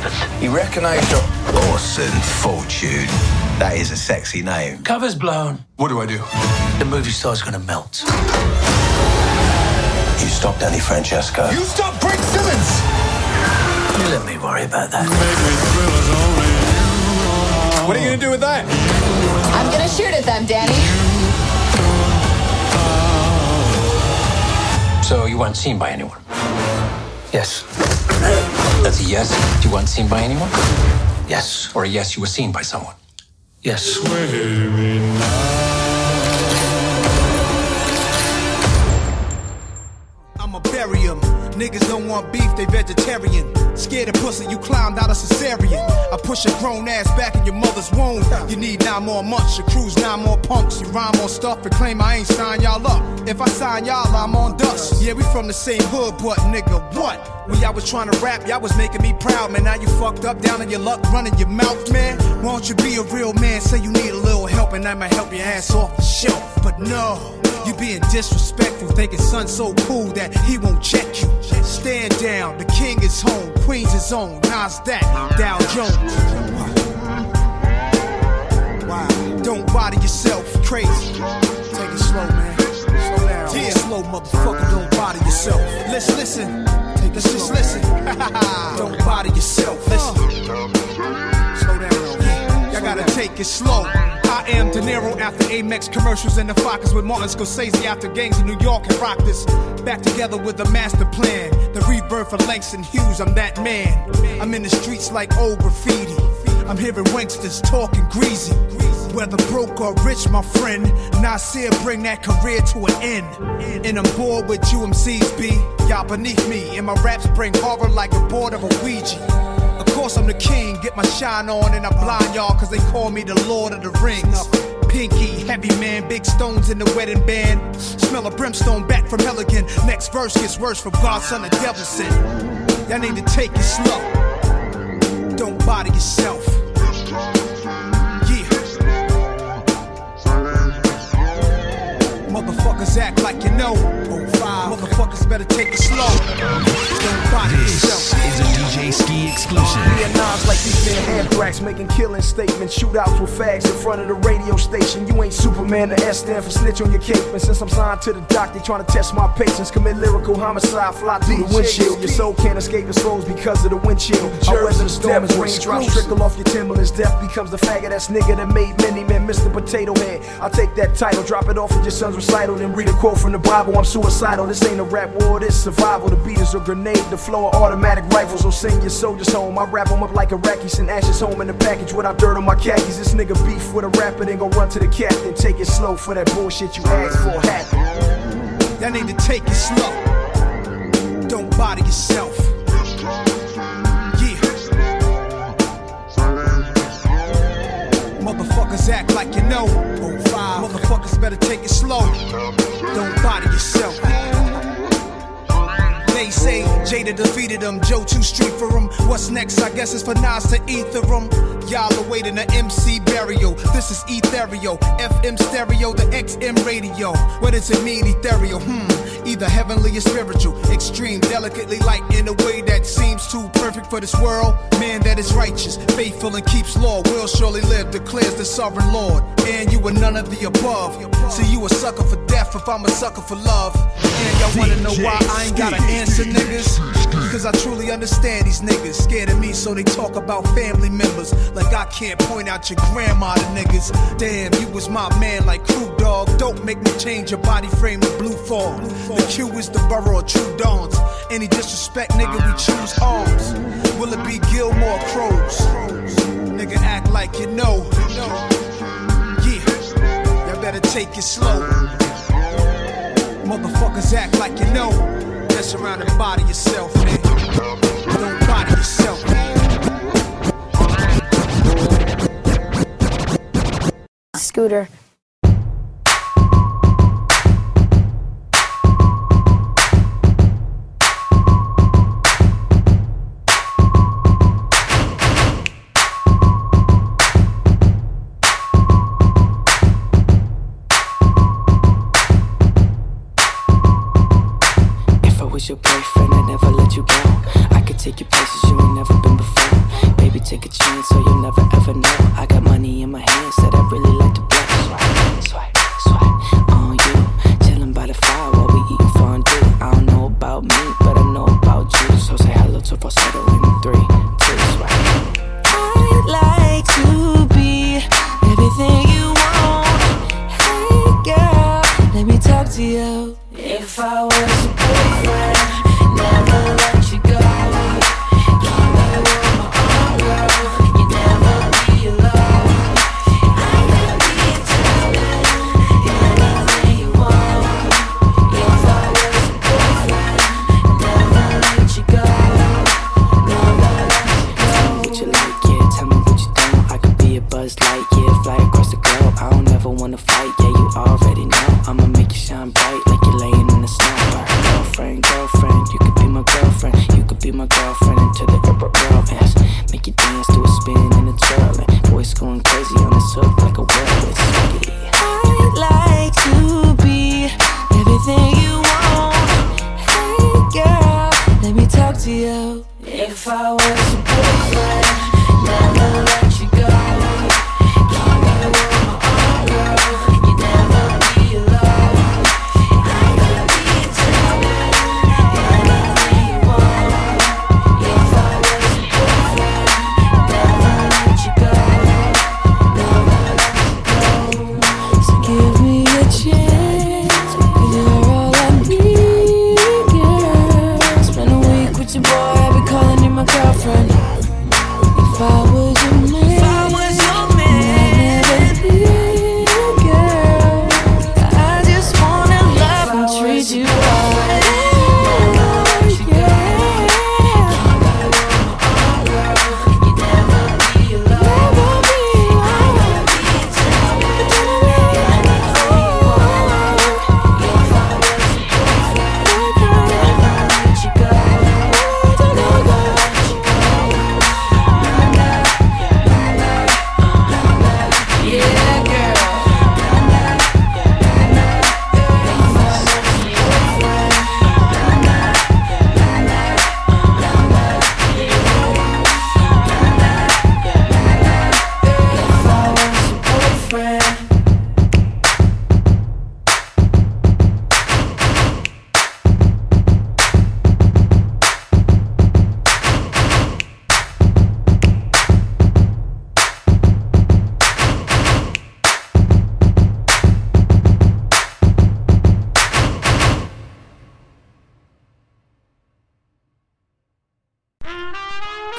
When we swear I go You recognize your Orson Fortune. That is a sexy name. cover's blown. What do I do? The movie star's gonna melt. You stop Danny Francesco. You stop Brent Simmonds! You let me worry about that. What are you gonna do with that? I'm gonna shoot at them, Danny. So you weren't seen by anyone? Yes. That's a yes. You weren't seen by anyone? Yes. Or a yes, you were seen by someone? Yes. Niggas don't want beef, they vegetarian. Scared of pussy, you climbed out of cesarean. I push a grown ass back in your mother's womb. You need nine more months, your crew's nine more punks. You rhyme on stuff and claim I ain't sign y'all up. If I sign y'all, I'm on dust. Yeah, we from the same hood, but nigga, what? When y'all was trying to rap, y'all was making me proud, man. Now you fucked up down in your luck, running your mouth, man. Why don't you be a real man? Say you need a little help, and I might help your ass off the shelf. But no, you being disrespectful, thinking son's so cool that he won't check you. Stand down, the king is home, Queens is on, Nasdaq, Dow Jones. Wow, don't body yourself, crazy. Take it slow, man. Slow down. Yeah, slow, motherfucker, don't body yourself. Listen, listen. It just listen. don't body yourself. Listen. Slow down. Y'all gotta take it slow. I am De Niro after Amex commercials and the Fockers with Martin Scorsese after gangs in New York and rock this. Back together with a master plan. The rebirth of Langston Hughes, I'm that man. I'm in the streets like old graffiti. I'm hearing wanksters talking greasy. Whether broke or rich, my friend, Nasir bring that career to an end. And I'm bored with you MCs, B. Y'all beneath me, and my raps bring horror like a board of a Ouija. Of course, I'm the king, get my shine on, and I blind y'all, cause they call me the Lord of the Rings. Pinky, heavy man, big stones in the wedding band. Smell of brimstone back from again. Next verse gets worse from God's son, the devil sin. Y'all need to take it slow. Don't bother yourself. Motherfuckers act like you know. Five. Motherfuckers better take it slow. Don't bother yourself. is a DJ Ski exclusive. Yeah, nines like these men anthrax making killing statements. Shootouts with fags in front of the radio station. You ain't Superman, the S stand for snitch on your cape. And since I'm signed to the doc, they trying to test my patience. Commit lyrical homicide, fly through the windshield. Your soul can't escape its foes because of the windshield. I weather the storm as raindrops trickle off your Timberlands. Death becomes the faggot ass nigga that made many men Mr. Potato Head. I'll take that title, drop it off at your son's recital, read a quote from the Bible. I'm suicidal. This ain't a rap war, this survival. The beat is a grenade, the flow of automatic rifles. So send your soldiers home. I wrap them up like Iraqis, send ashes home in the package without dirt on my khakis. This nigga beef with a rapper, then go run to the captain. Take it slow for that bullshit you asked for happen. Y'all need to take it slow. Don't bother yourself. Yeah. Motherfuckers act like you know. Motherfuckers better take it slow. Don't bother yourself. They say Jada defeated him, Joe too street for him. What's next? I guess it's for Nas to ether him. Y'all awaiting the MC burial. This is Ethereal, FM stereo, the XM radio. What does it mean, ethereal? Hmm, either heavenly or spiritual. Extreme, delicately light in a way that seems too perfect for this world. Man that is righteous, faithful, and keeps law will surely live, declares the sovereign Lord. And you are none of the above. So you a sucker for death if I'm a sucker for love. And y'all wanna know why I ain't got an answer, niggas? Cause I truly understand these niggas. Scared of me, so they talk about family members. Like I can't point out your grandma to niggas. Damn, you was my man like crew dog. Don't make me change your body frame to blue fog. The Q is the borough of true dawns. Any disrespect, nigga, we choose arms. Will it be Gilmore Crows? Nigga, act like you know. Yeah, y'all better take it slow. Motherfuckers act like you know. Mess around and body yourself, man. Don't body yourself, Scooter.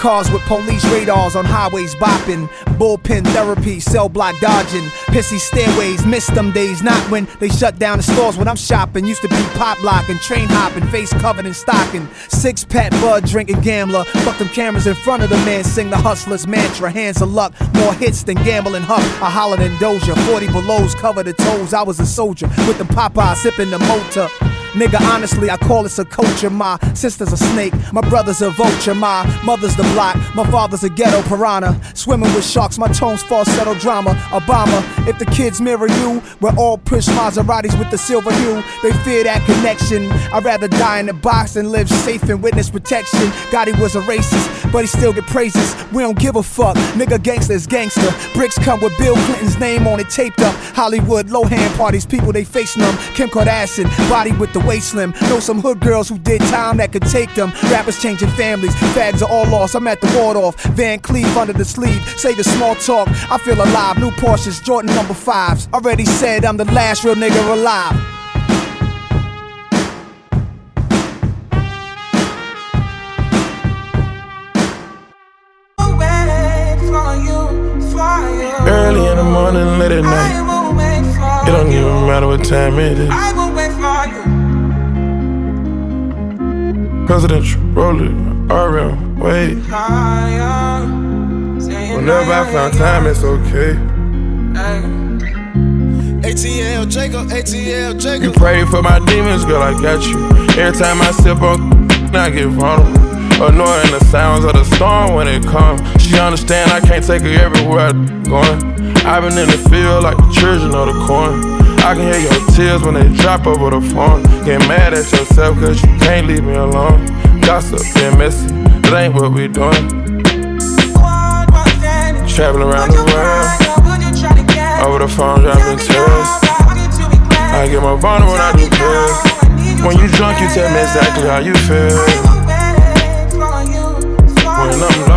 Cars with police radars on highways bopping. Bullpen therapy, cell block dodging. Pissy stairways, miss them days. Not when they shut down the stores when I'm shopping. Used to be pop locking, train hopping, face covered in stocking. Six pack bud drinking gambler. Fuck them cameras in front of the man. Sing the hustler's mantra. Hands of luck. More hits than gambling huff. I hollered in Doja. 40 belows cover the toes. I was a soldier with the Popeye sipping the motor. Nigga, honestly, I call this a culture. My sister's a snake, my brother's a vulture. My mother's the block, my father's a ghetto piranha. Swimming with sharks, my tones falsetto drama. Obama, if the kids mirror you, we're all push Maseratis with the silver hue. They fear that connection. I'd rather die in a box than live safe in witness protection. God, he was a racist, but he still get praises. We don't give a fuck. Nigga, gangsta is gangster. Bricks come with Bill Clinton's name on it taped up. Hollywood, low hand parties, people they face numb. Kim Kardashian, body with the waist slim. Know some hood girls who did time that could take them. Rappers changing families, fags are all lost. I'm at the Waldorf, Van Cleef under the sleeve. Say the small talk, I feel alive. New Porsches, Jordan number fives. Already said I'm the last real nigga alive. Early in the morning, late at night. It don't even matter what time it is. Presidential, roll it, RM, wait. Whenever I find time, it's okay. ATL Jacob, ATL Jacob. You pray for my demons, girl, I got you. Every time I sip on, I get vulnerable. Annoying the sounds of the storm when it comes. She understand I can't take her everywhere I'm going. I've been in the field like the children of the corn. I can hear your tears when they drop over the phone. Get mad at yourself cause you can't leave me alone. Gossip and messy, that ain't what we doing. Traveling around the world. Over the phone, dropping tears. I get more vulnerable when I do pills. When you drunk, you tell me exactly how you feel. When I'm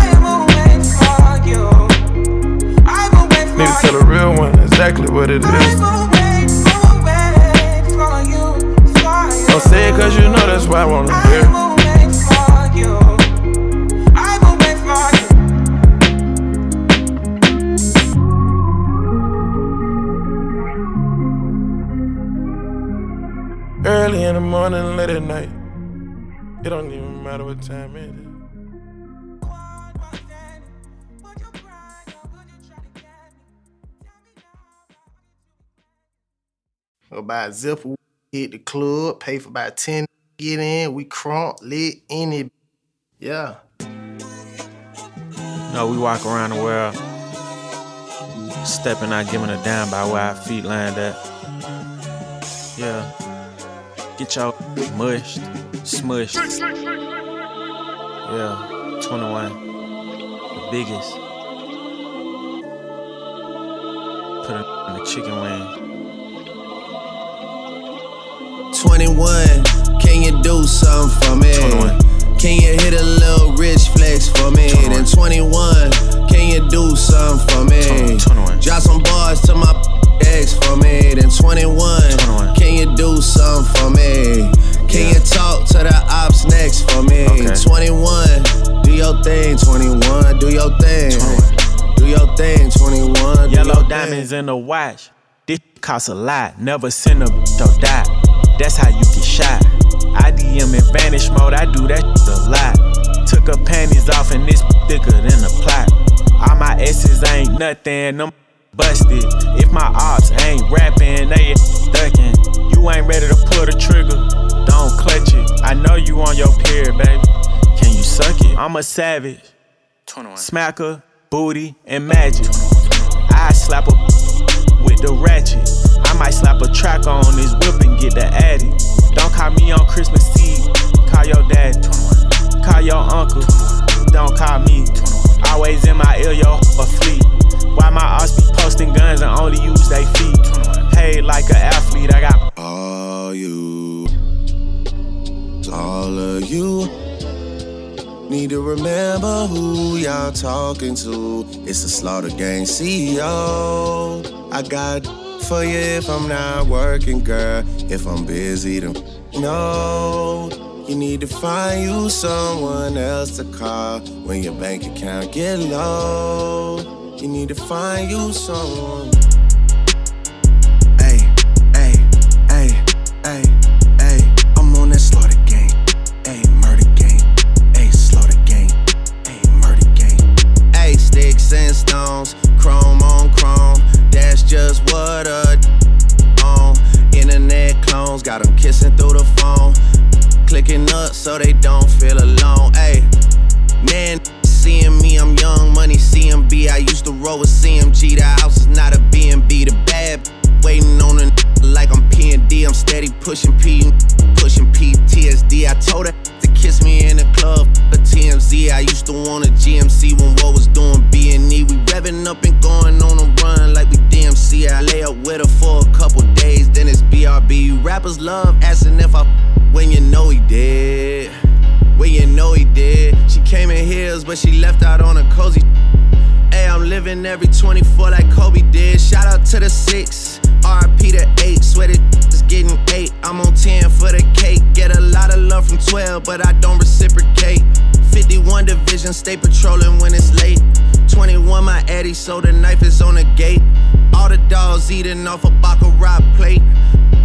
Exactly what it is. Don't say it cause you know that's why I wanna hear. Early in the morning, late at night. It don't even matter what time it is. About zipper, hit the club, pay for about 10, get in, we crunk, lit, in it. Yeah. No, we walk around the world, stepping out, giving a damn by where our feet land at. Yeah. Get y'all mushed, smushed. Yeah, 21. The biggest. Put it in the chicken wing. 21, can you do something for me? 21. Can you hit a little rich flex for me? Then 21, can you do something for me? 21. Drop some bars to my ex for me. Then 21, can you do something for me? Can you talk to the ops next for me? Okay. 21, do your thing. 21, do your thing. Do your thing. 21, do Yellow diamonds in the watch. This costs a lot. Never send a or die. That's how you get shot. I DM in vanish mode. I do that a lot. Took her panties off and it's thicker than a plot. All my S's ain't nothing. Them busted. If my ops ain't rapping, they ducking. You ain't ready to pull the trigger. Don't clutch it. I know you on your period, baby. Can you suck it? I'm a savage. Smacker, booty, and magic. I slap a with the ratchet. I might slap a track on this whip and get the addy. Don't call me on Christmas Eve. Call your dad. Call your uncle. Don't call me. Always in my ear, yo, a fleet. Why my ops be posting guns and only use they feet? Paid like an athlete, I got All you, all of you need to remember who y'all talking to. It's the Slaughter Gang CEO. I got for you if I'm not working, girl. If I'm busy, then no. You need to find you someone else to call when your bank account get low. You need to find you someone. I'm on that slaughter murder slaughter murder sticks and stones, chrome on just what a on. Internet clones got them kissing through the phone. Clicking up so they don't feel alone. Ayy, man, seeing me, I'm young money CMB. I used to roll with CMG. The house is not a BNB. The bad waiting on a n like I'm PND. I'm steady pushing P, pushing PTSD. I told her to kiss me in the club, a TMZ. I used to want a GMC when what was doing B&E. We revving up and going on a DMC. I lay up with her for a couple days, then it's BRB. Rappers love asking if I when you know he did. When you know he did. She came in heels, but she left out on a cozy. Hey, I'm living every 24 like Kobe did. Shout out to the six, RP to eight. Sweated is getting eight. I'm on 10 for the cake. Get a lot of love from 12, but I don't reciprocate. 51 division, stay patrolling when it's late. 21, my Eddie, so the knife is on the gate. All the dogs eating off a Baccarat plate.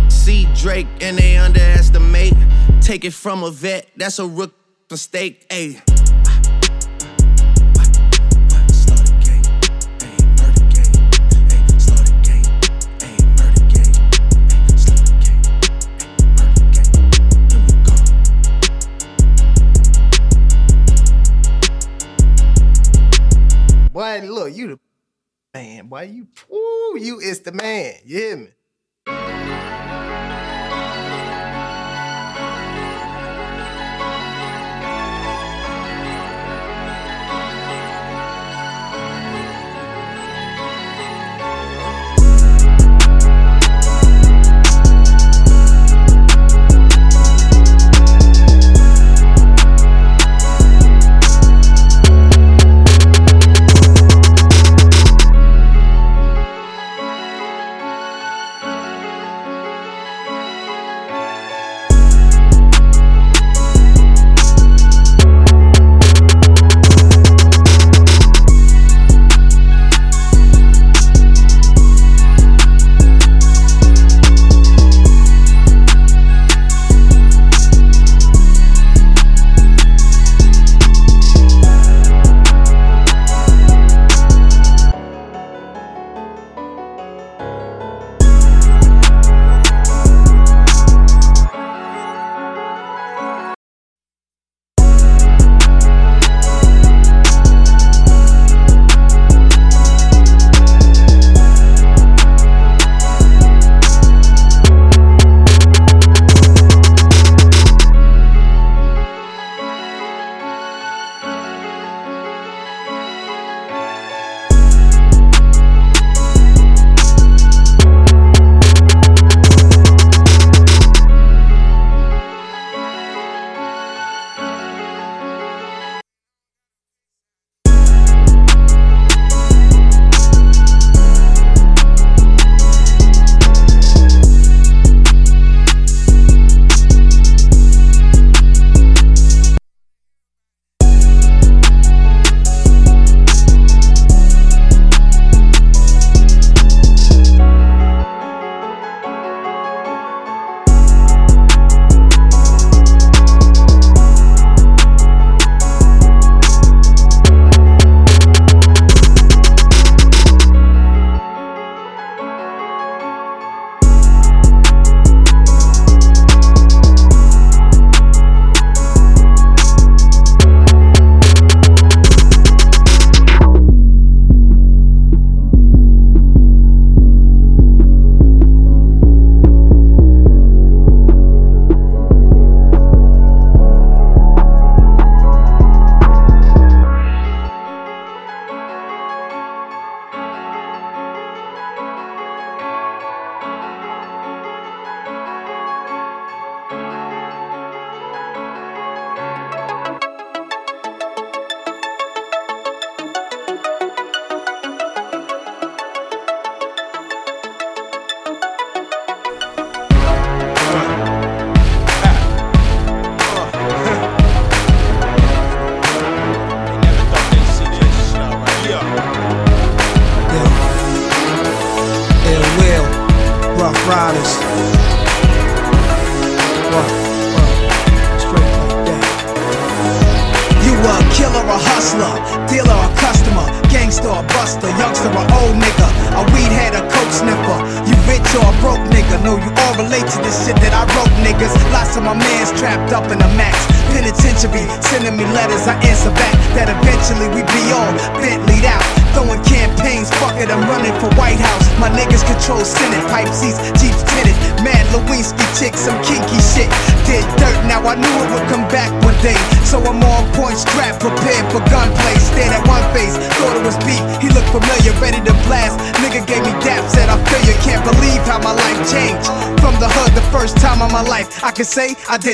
See Drake and they underestimate. Take it from a vet, that's a rook mistake. Ayy. Boy, look, you the man. Boy, you, ooh, you is the man. You hear me?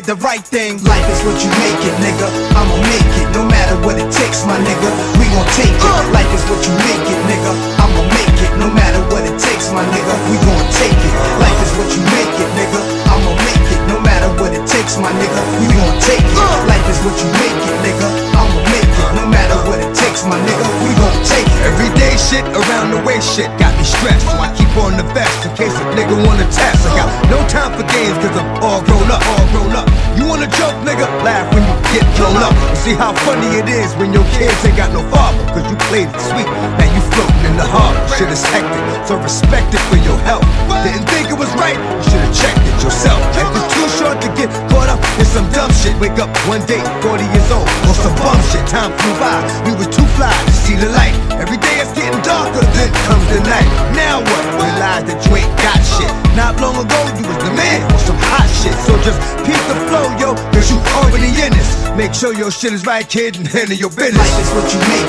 the right thing. shit is right, kid, and handle your business. Life is what you make.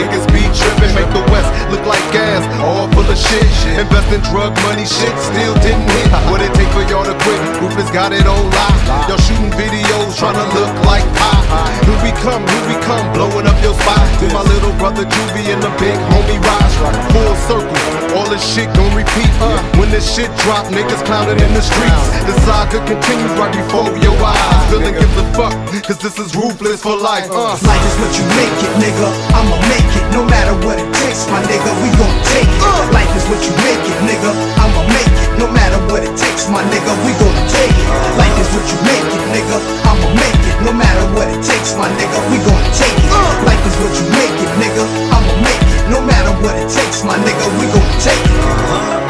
niggas be trippin', make the West look like gas, all full of shit. Invest in drug money, shit still didn't hit. What it take for y'all to quit? Rufus got it on lock. Y'all shooting videos, tryna look like pie. Here we come, here we come, blowing up your spot. shit drop, niggas clowning in the streets. The saga continues right before your eyes. Feeling gives a fuck, cause this is ruthless for life. Uh. Life is what you make it, nigga. I'ma make it, no matter what it takes, my nigga. We gon' take it. Uh. Life is what you make it, nigga. I'ma make it, no matter what it takes, my nigga. We gon' take it. Life is what you make it, nigga. I'ma make it, no matter what it takes, my nigga. We gon' take it. Uh. Life is what you make it, nigga. I'ma make it, no matter what it takes, my nigga. We gon' take it.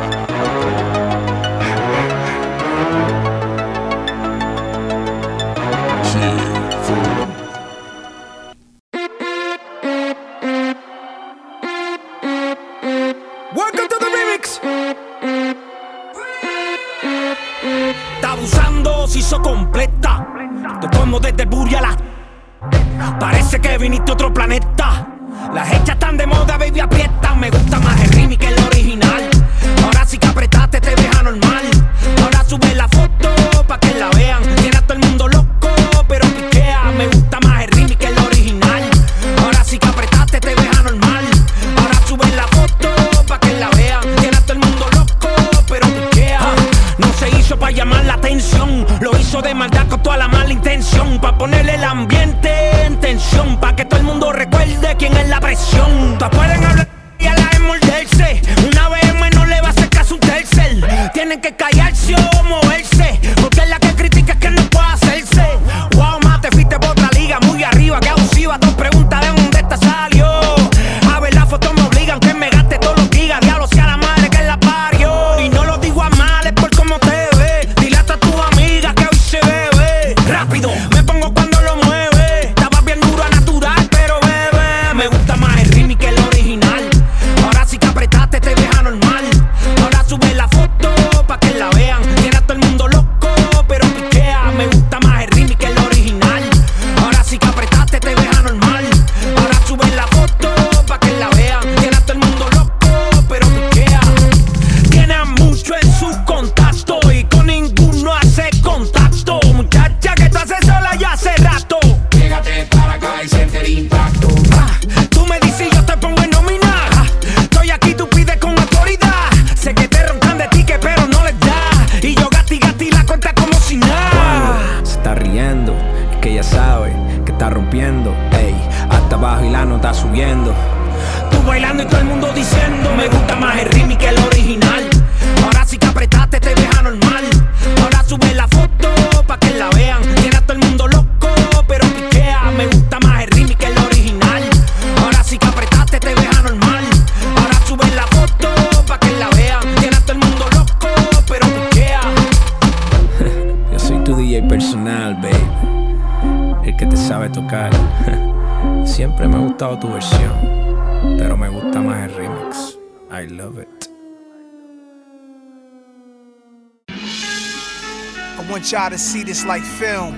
To see this like film.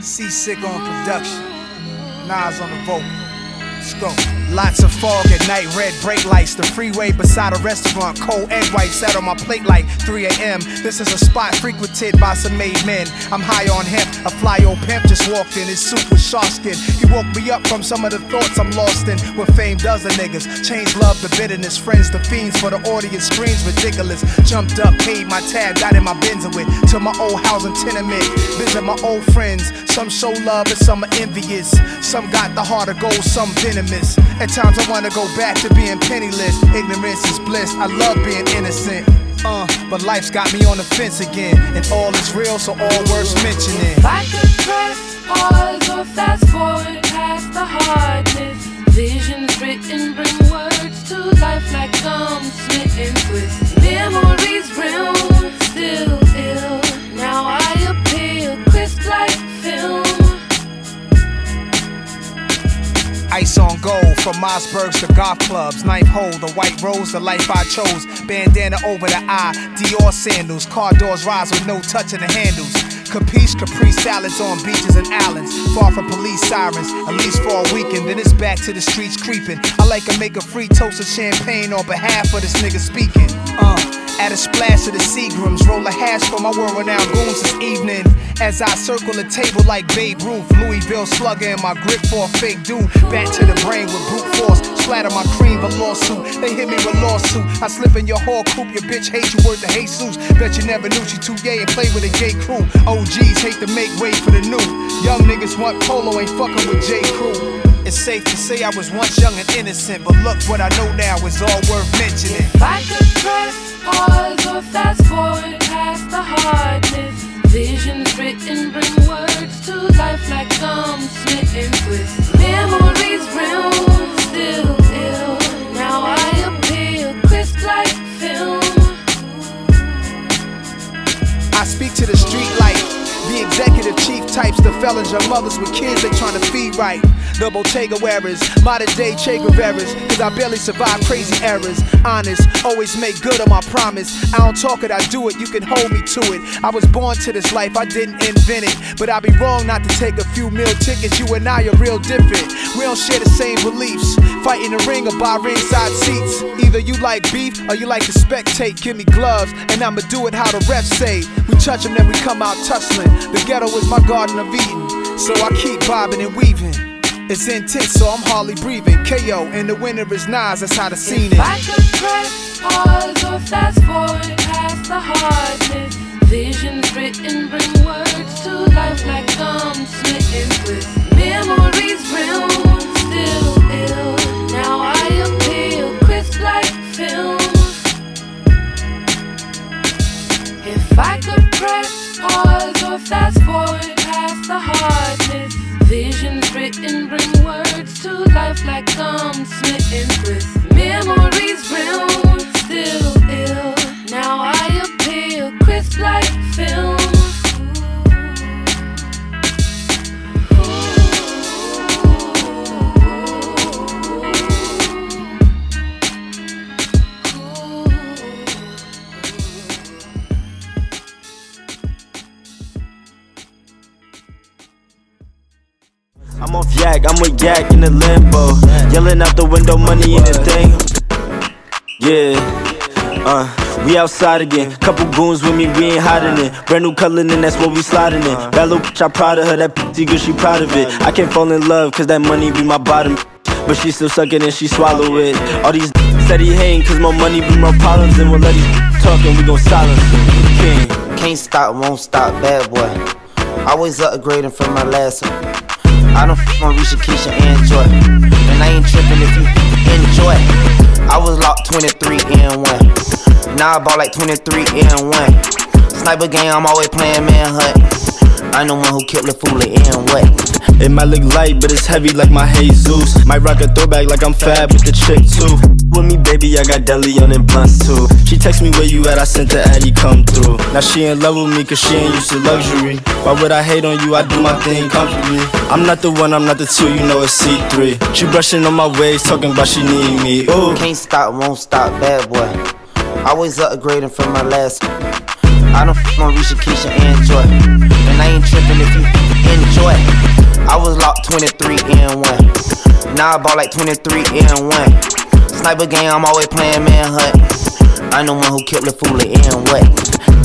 Seasick on production. Nas on the vocal. Let's go. Lots of fog at night, red brake lights. The freeway beside a restaurant, cold egg white sat on my plate like 3 a.m. This is a spot frequented by some made men. I'm high on hemp. A fly old pimp just walked in. His suit was shark skin. He woke me up from some of the thoughts I'm lost in. What fame does to niggas. Change love to bitterness. Friends to fiends for the audience. Screams ridiculous. Jumped up, paid my tab, got in my Benz with. To my old housing tenement. Visit my old friends. Some show love and some are envious. Some got the heart of gold, some venomous. At times I wanna go back to being penniless. Ignorance is bliss. I love being innocent. Uh, but life's got me on the fence again. And all is real, so all worth mentioning. If I could press pause or fast forward past the hardness, visions written bring words to life like gum smitten with memories real, Ice on gold from Mossbergs to golf clubs. Ninth hole, the white rose, the life I chose. Bandana over the eye, Dior sandals. Car doors rise with no touching the handles. Capiche Capri salads on beaches and islands. Far from police sirens, at least for a weekend. Then it's back to the streets creeping. I like to make a free toast of champagne on behalf of this nigga speaking. Uh, add a splash of the Seagrams. Roll a hash for my world renowned goons this evening. As I circle the table like Babe Ruth. Louisville slugger in my grip for a fake dude. Back to the brain with brute force. Splatter my cream, a lawsuit. They hit me with lawsuit. I slip in your hall coop. Your bitch hate you worth the Jesus. Bet you never knew she too gay and play with a gay crew. OGs hate to make way for the new. Young niggas want polo, ain't fucking with J. Crew. It's safe to say I was once young and innocent, but look what I know now is all worth mentioning. If I could press pause or fast forward past the hardness, visions written bring words to life like gum smitten with memories real, still ill. Now I appear crisp like film. I speak to the street life. The executive chief types, the felons, your mothers with kids they trying to feed right. The Bottega wearers, modern day Che Guevaras, cause I barely survive crazy errors. Honest, always make good on my promise. I don't talk it, I do it, you can hold me to it. I was born to this life, I didn't invent it. But I'd be wrong not to take a few meal tickets. You and I are real different. We don't share the same beliefs. Fight in the ring or buy ringside seats. Either you like beef or you like to spectate. Give me gloves, and I'ma do it how the refs say. We touch them, then we come out tussling. The ghetto is my garden of Eden, so I keep bobbing and weaving. It's intense, so I'm hardly breathing. KO, and the winner is Nas, that's how the scene If. I could press pause or fast forward past the hardness, visions written bring words to life like gum smitten with memories real, still ill. Now I appear crisp like film. If I could press pause or fast forward past the hardness, visions written bring words to life like gum smitten with memories real, still ill. Now I appear crisp like film. I'm off yak, I'm with yak in the limbo. Yelling out the window, money in the thing. Yeah, uh, we outside again. Couple goons with me, we ain't hiding it. Brand new color, and that's what we sliding in. Bad little bitch, I'm proud of her. That pretty good, she proud of it. I can't fall in love, cause that money be my bottom. But she still suck it and she swallow it. All these said he hating, cause more money be my problems. And we'll let these talk and we gon' silence it. King. Can't stop, won't stop, bad boy. Always upgrading from my last one. I don't f on Risha, Keisha, and Joy. And I ain't tripping if you enjoy. I was locked 23 and 1. Now I bought like 23 and 1. Sniper game, I'm always playing manhunt. I know one who killed the fool and what? It might look light, but it's heavy like my Jesus. Might rock a throwback like I'm fab with the chick too. With me, baby, I got deli on and blunts too. She text me where you at, I sent the Addy come through. Now she in love with me cause she ain't used to luxury. Why would I hate on you? I do my thing comfortably. I'm not the one, I'm not the two, you know it's C3. She brushing on my waves, talking about she need me. Ooh. Can't stop, won't stop, bad boy. Always upgrading from my last. I don't f on Risha, Keisha, and Joy. And I ain't tripping if you enjoy. I was locked 23 and 1. Now I bought like 23 and 1. Sniper game, I'm always playing manhunt. I know one who killed the fool and what?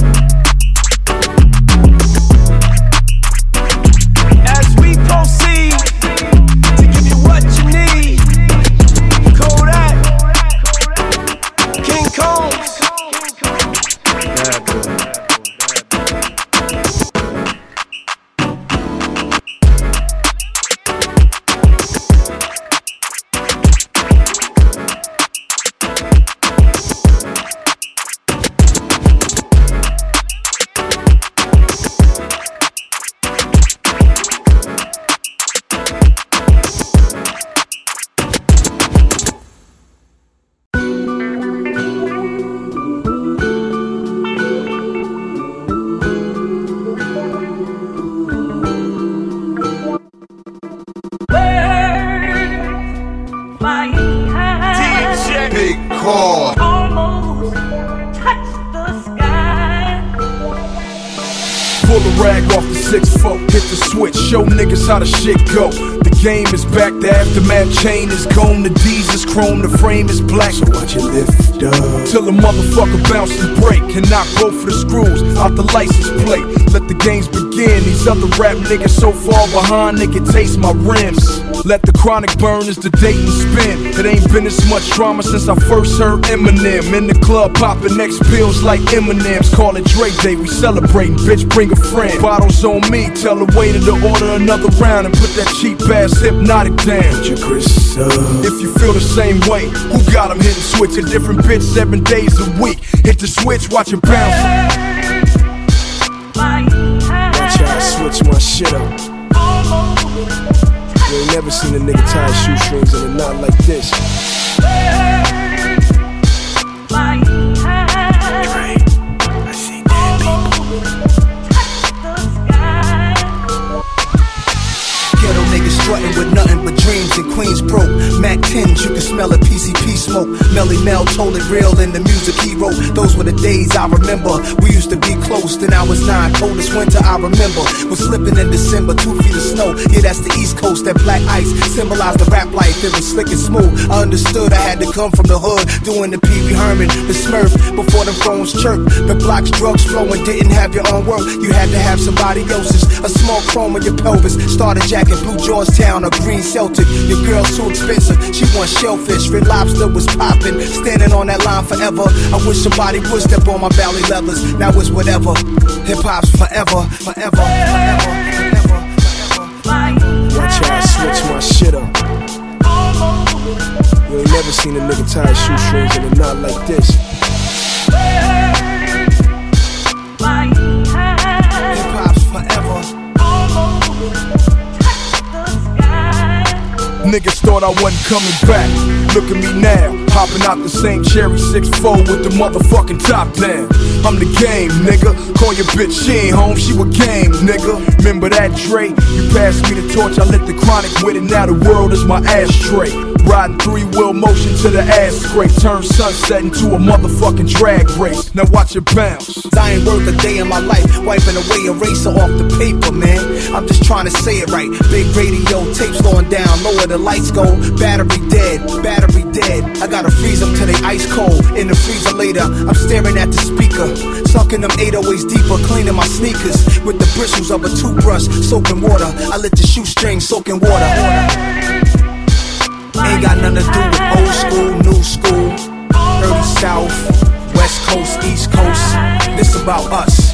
How the shit go. The game is back, the aftermath chain is gone, the D's is chrome, the frame is black. So watch it lift up. Till the motherfucker bounce and break, cannot roll for the screws out the license plate. Let the games begin. These other rap niggas so far behind, they can taste my rims. Let the chronic burn as the Dayton spin. It ain't been this much drama since I first heard Eminem. In the club, popping X pills like M&M's. Call it Dre Day, we celebrating. Bitch, bring a friend. Bottles on me, tell the waiter to order another round and put that cheap ass hypnotic down. Your Chris If you feel the same way, who got him hitting switch? A different bitch seven days a week. Hit the switch, watch it bounce. Watch how I switch my shit up. Never seen a nigga tie shoestrings in a knot like this. Ghetto niggas strutting with nothing but dreams and Queens broke. Mac 10s, you can smell a PCP smoke. Melle Mel told it real in the music he wrote. Those were the days I remember. We used to be close, then I was nine. Coldest winter I remember was slipping in December, two feet of snow. Yeah, that's the East Coast. That black ice symbolized the rap life. It was slick and smooth. I understood I had to come from the hood, doing the Pee Wee Herman, the Smurf. Before the phones chirp, the blocks drugs flowing. Didn't have your own world, you had to have somebody else's. A small chrome in your pelvis, starter jacket, blue Georgetown, a green Celtic. Your girl's too expensive, she wants shellfish. Red lobster was popping, standing on that line forever. I wish somebody would step on my belly leathers. Now it's whatever. Hip hop's forever, forever, forever, forever. How I switch my shit up. You ain't never seen a nigga tie shoestrings in a knot like this. Niggas thought I wasn't coming back. Look at me now, hopping out the same cherry 6-4 with the motherfucking top down. I'm the game, nigga. Call your bitch, she ain't home, she with game, nigga. Remember that Dre? You passed me the torch, I lit the chronic with it. Now the world is my ashtray. Riding three wheel motion to the ass scrape. Turn sunset into a motherfucking drag race. Now watch it bounce. I ain't worth a day in my life, wiping away eraser off the paper, man. I'm just trying to say it right. Big radio tapes slowing down, lower the lights go. Battery dead, battery dead. I gotta freeze them till they ice cold. In the freezer later, I'm staring at the speaker. Sucking them 808s deeper, cleaning my sneakers with the bristles of a toothbrush, soaking water. I let the shoestring soaking water. Ain't got nothing to do with old school, new school, early south, west coast, east coast. This about us.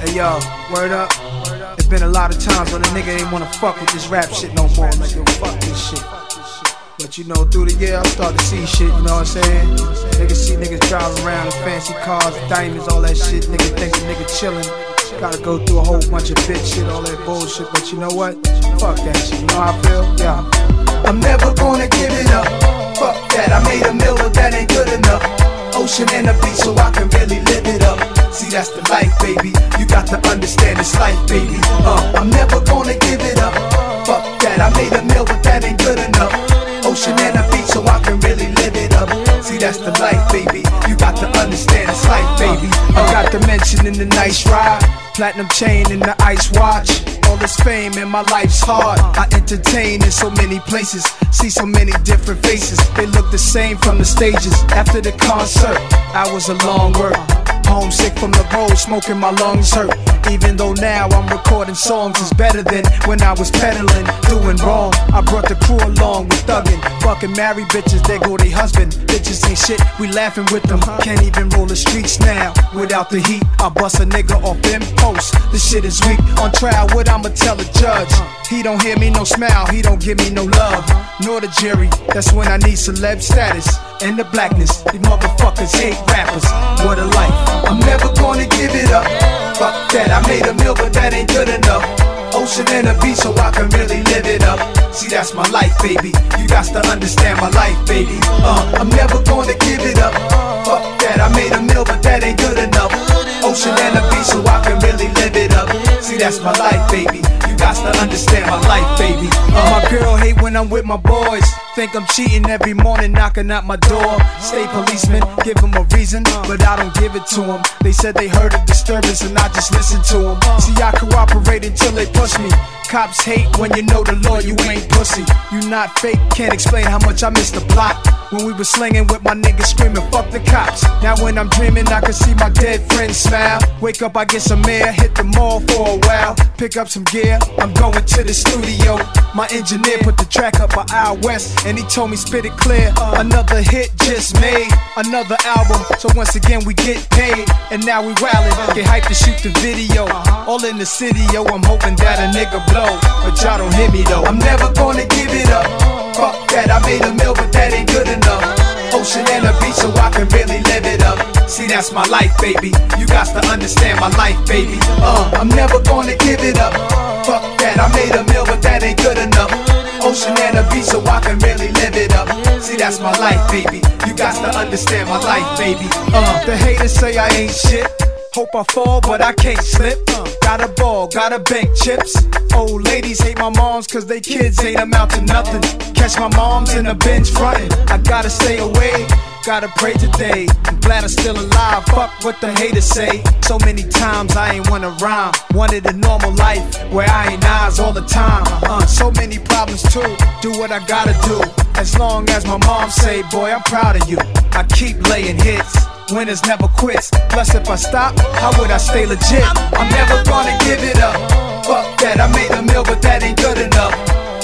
Hey yo, word up. Have been a lot of times when a nigga ain't wanna fuck with this rap shit no more. Like, yo, fuck this shit. But you know, through the year, I start to see shit, you know what I'm saying? Niggas see niggas driving around in fancy cars, diamonds, all that shit. Nigga think a nigga chillin'. Gotta go through a whole bunch of bitch shit, all that bullshit. But you know what? Fuck that shit. You know how I feel? Yeah. I'm never gonna give it up. Fuck that, I made a meal, but that ain't good enough. Ocean and the beach, so I can really live it up. See, that's the life, baby. You got to understand this life, baby. Uh, I'm never gonna give it up. Fuck that, I made a meal, but that ain't good enough. Ocean and the beach, so I can really live it up. See, that's the life, baby. You got to understand it's life, baby. I got the mention in the nice ride. Platinum chain in the ice watch. All this fame and my life's hard. I entertain in so many places. See so many different faces. They look the same from the stages. After the concert, I was a long work. Homesick from the road, smoking my lungs hurt. Even though now I'm recording songs, it's better than when I was peddling, doing wrong. I brought the crew along with thuggin', fucking married bitches, they go they husband. Bitches ain't shit, we laughing with them. Can't even roll the streets now without the heat. I bust a nigga off in post. This shit is weak. On trial, what I'ma tell a judge? He don't hear me, no smile, he don't give me no love. Nor the jury, that's when I need celeb status. And the blackness, these motherfuckers hate rappers. What a life. I'm never gonna give it up. Fuck that, I made a meal, but that ain't good enough. Ocean and a beach, so I can really live it up. See, that's my life, baby. You got to understand my life, baby. Uh, I'm never gonna give it up. Fuck that, I made a meal, but that ain't good enough. Ocean and a beach, so I can really live it up. See, that's my life, baby. You got to understand my life, baby. I'm with my boys. Think I'm cheating every morning, knocking at my door. State policeman, give them a reason, but I don't give it to them. They said they heard a disturbance and I just listened to them. See, I cooperate until they push me. Cops hate when you know the law, you ain't pussy. You not fake, can't explain how much I miss the plot. When we was slinging with my niggas screaming, fuck the cops. Now when I'm dreaming, I can see my dead friends smile. Wake up, I get some air, hit the mall for a while. Pick up some gear, I'm going to the studio. My engineer put the track up by Out West, and he told me spit it clear. Uh, another hit just made, another album. So once again, we get paid, and now we wildin'. Get hyped to shoot the video. All in the city, yo, I'm hoping that a nigga blow. But y'all don't hear me though. I'm never gonna give it up. Fuck that, I made a meal, but that ain't good enough. Ocean and a beach, so I can really live it up. See, that's my life, baby. You got to understand my life, baby. Uh, I'm never gonna give it up. Fuck that, I made a meal, but that ain't good enough. Ocean and a beach, so I can really live it up. See, that's my life, baby. You got to understand my life, baby. Uh, the haters say I ain't shit. Hope I fall, but I can't slip. Got a ball, got a bank chips. Old ladies hate my moms cause they kids ain't amount to nothing. Catch my moms in the bench frontin'. I gotta stay away. Gotta pray today. I'm glad I'm still alive. Fuck what the haters say. So many times I ain't wanna rhyme. Wanted a normal life where I ain't eyes all the time. Uh, so many problems too. Do what I gotta do. As long as my mom say, boy, I'm proud of you. I keep laying hits. Winners never quits. Plus, if I stop, how would I stay legit? I'm never gonna give it up. Fuck that, I made a meal, but that ain't good enough.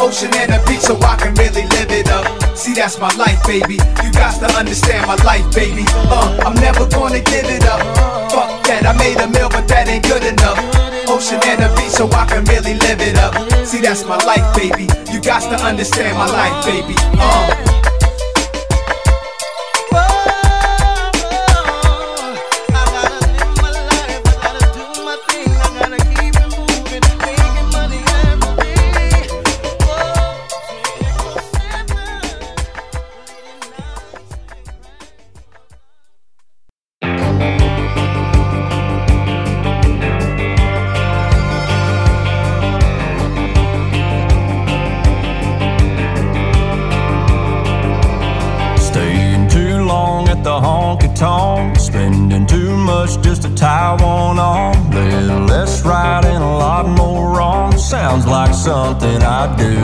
Ocean and a beach, so I can really live it up. See, that's my life, baby. You got to understand my life, baby. Uh, I'm never gonna give it up. Fuck that, I made a meal, but that ain't good enough. Ocean and a beach, so I can really live it up. See, that's my life, baby. You got to understand my life, baby. Uh. Spending too much just to tie one on. Little less right and a lot more wrong. Sounds like something I do.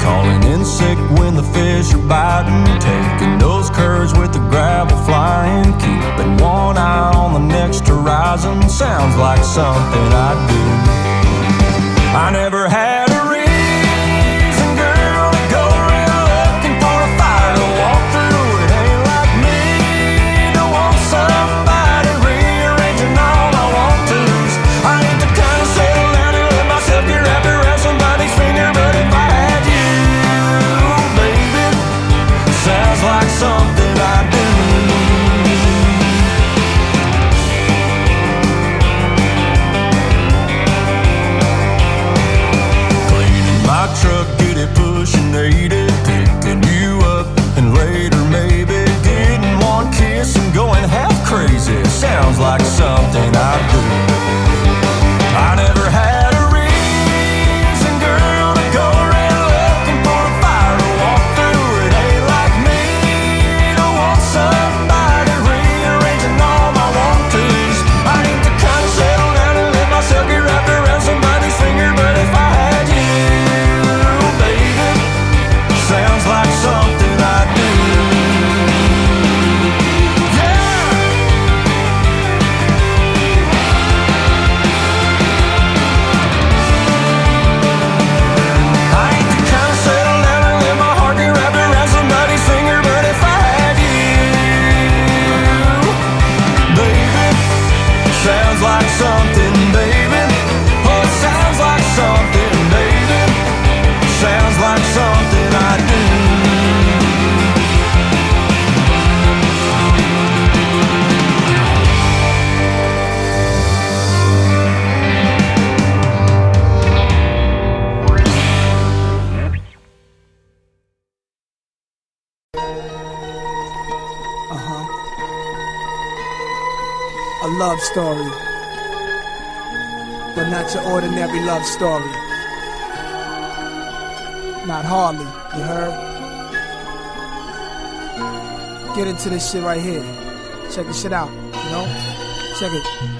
Calling in sick when the fish are biting, taking those curves with the gravel flying, keeping one eye on the next horizon. Sounds like something I do. I never had story. Not Harley, you heard? Get into this shit right here. Check this shit out, you know? Check it.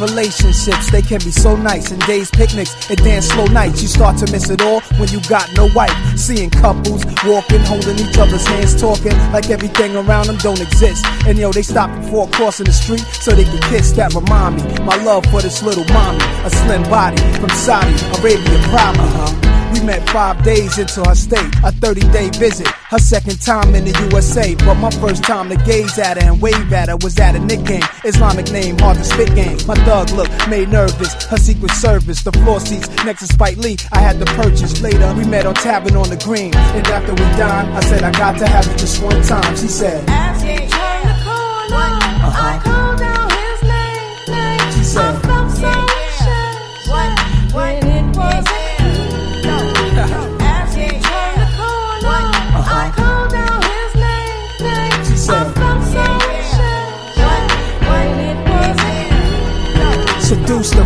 Relationships, they can be so nice. And days, picnics, and dance slow nights. You start to miss it all when you got no wife. Seeing couples walking, holding each other's hands, talking like everything around them don't exist. And yo, they stop before crossing the street so they can kiss. That remind me, my love for this little mommy. A slim body from Saudi Arabia, probably. Uh-huh. Met five days into her stay, a 30 day visit. Her second time in the USA, but my first time to gaze at her and wave at her was at a Knick game. Islamic name, hard to spit game. My thug look made nervous. Her secret service, the floor seats next to Spike Lee, I had to purchase. Later, we met on Tavern on the Green. And after we dined, I said, I got to have you just one time. She said, As he turned the corner, uh-huh. I called out his name. name. She said,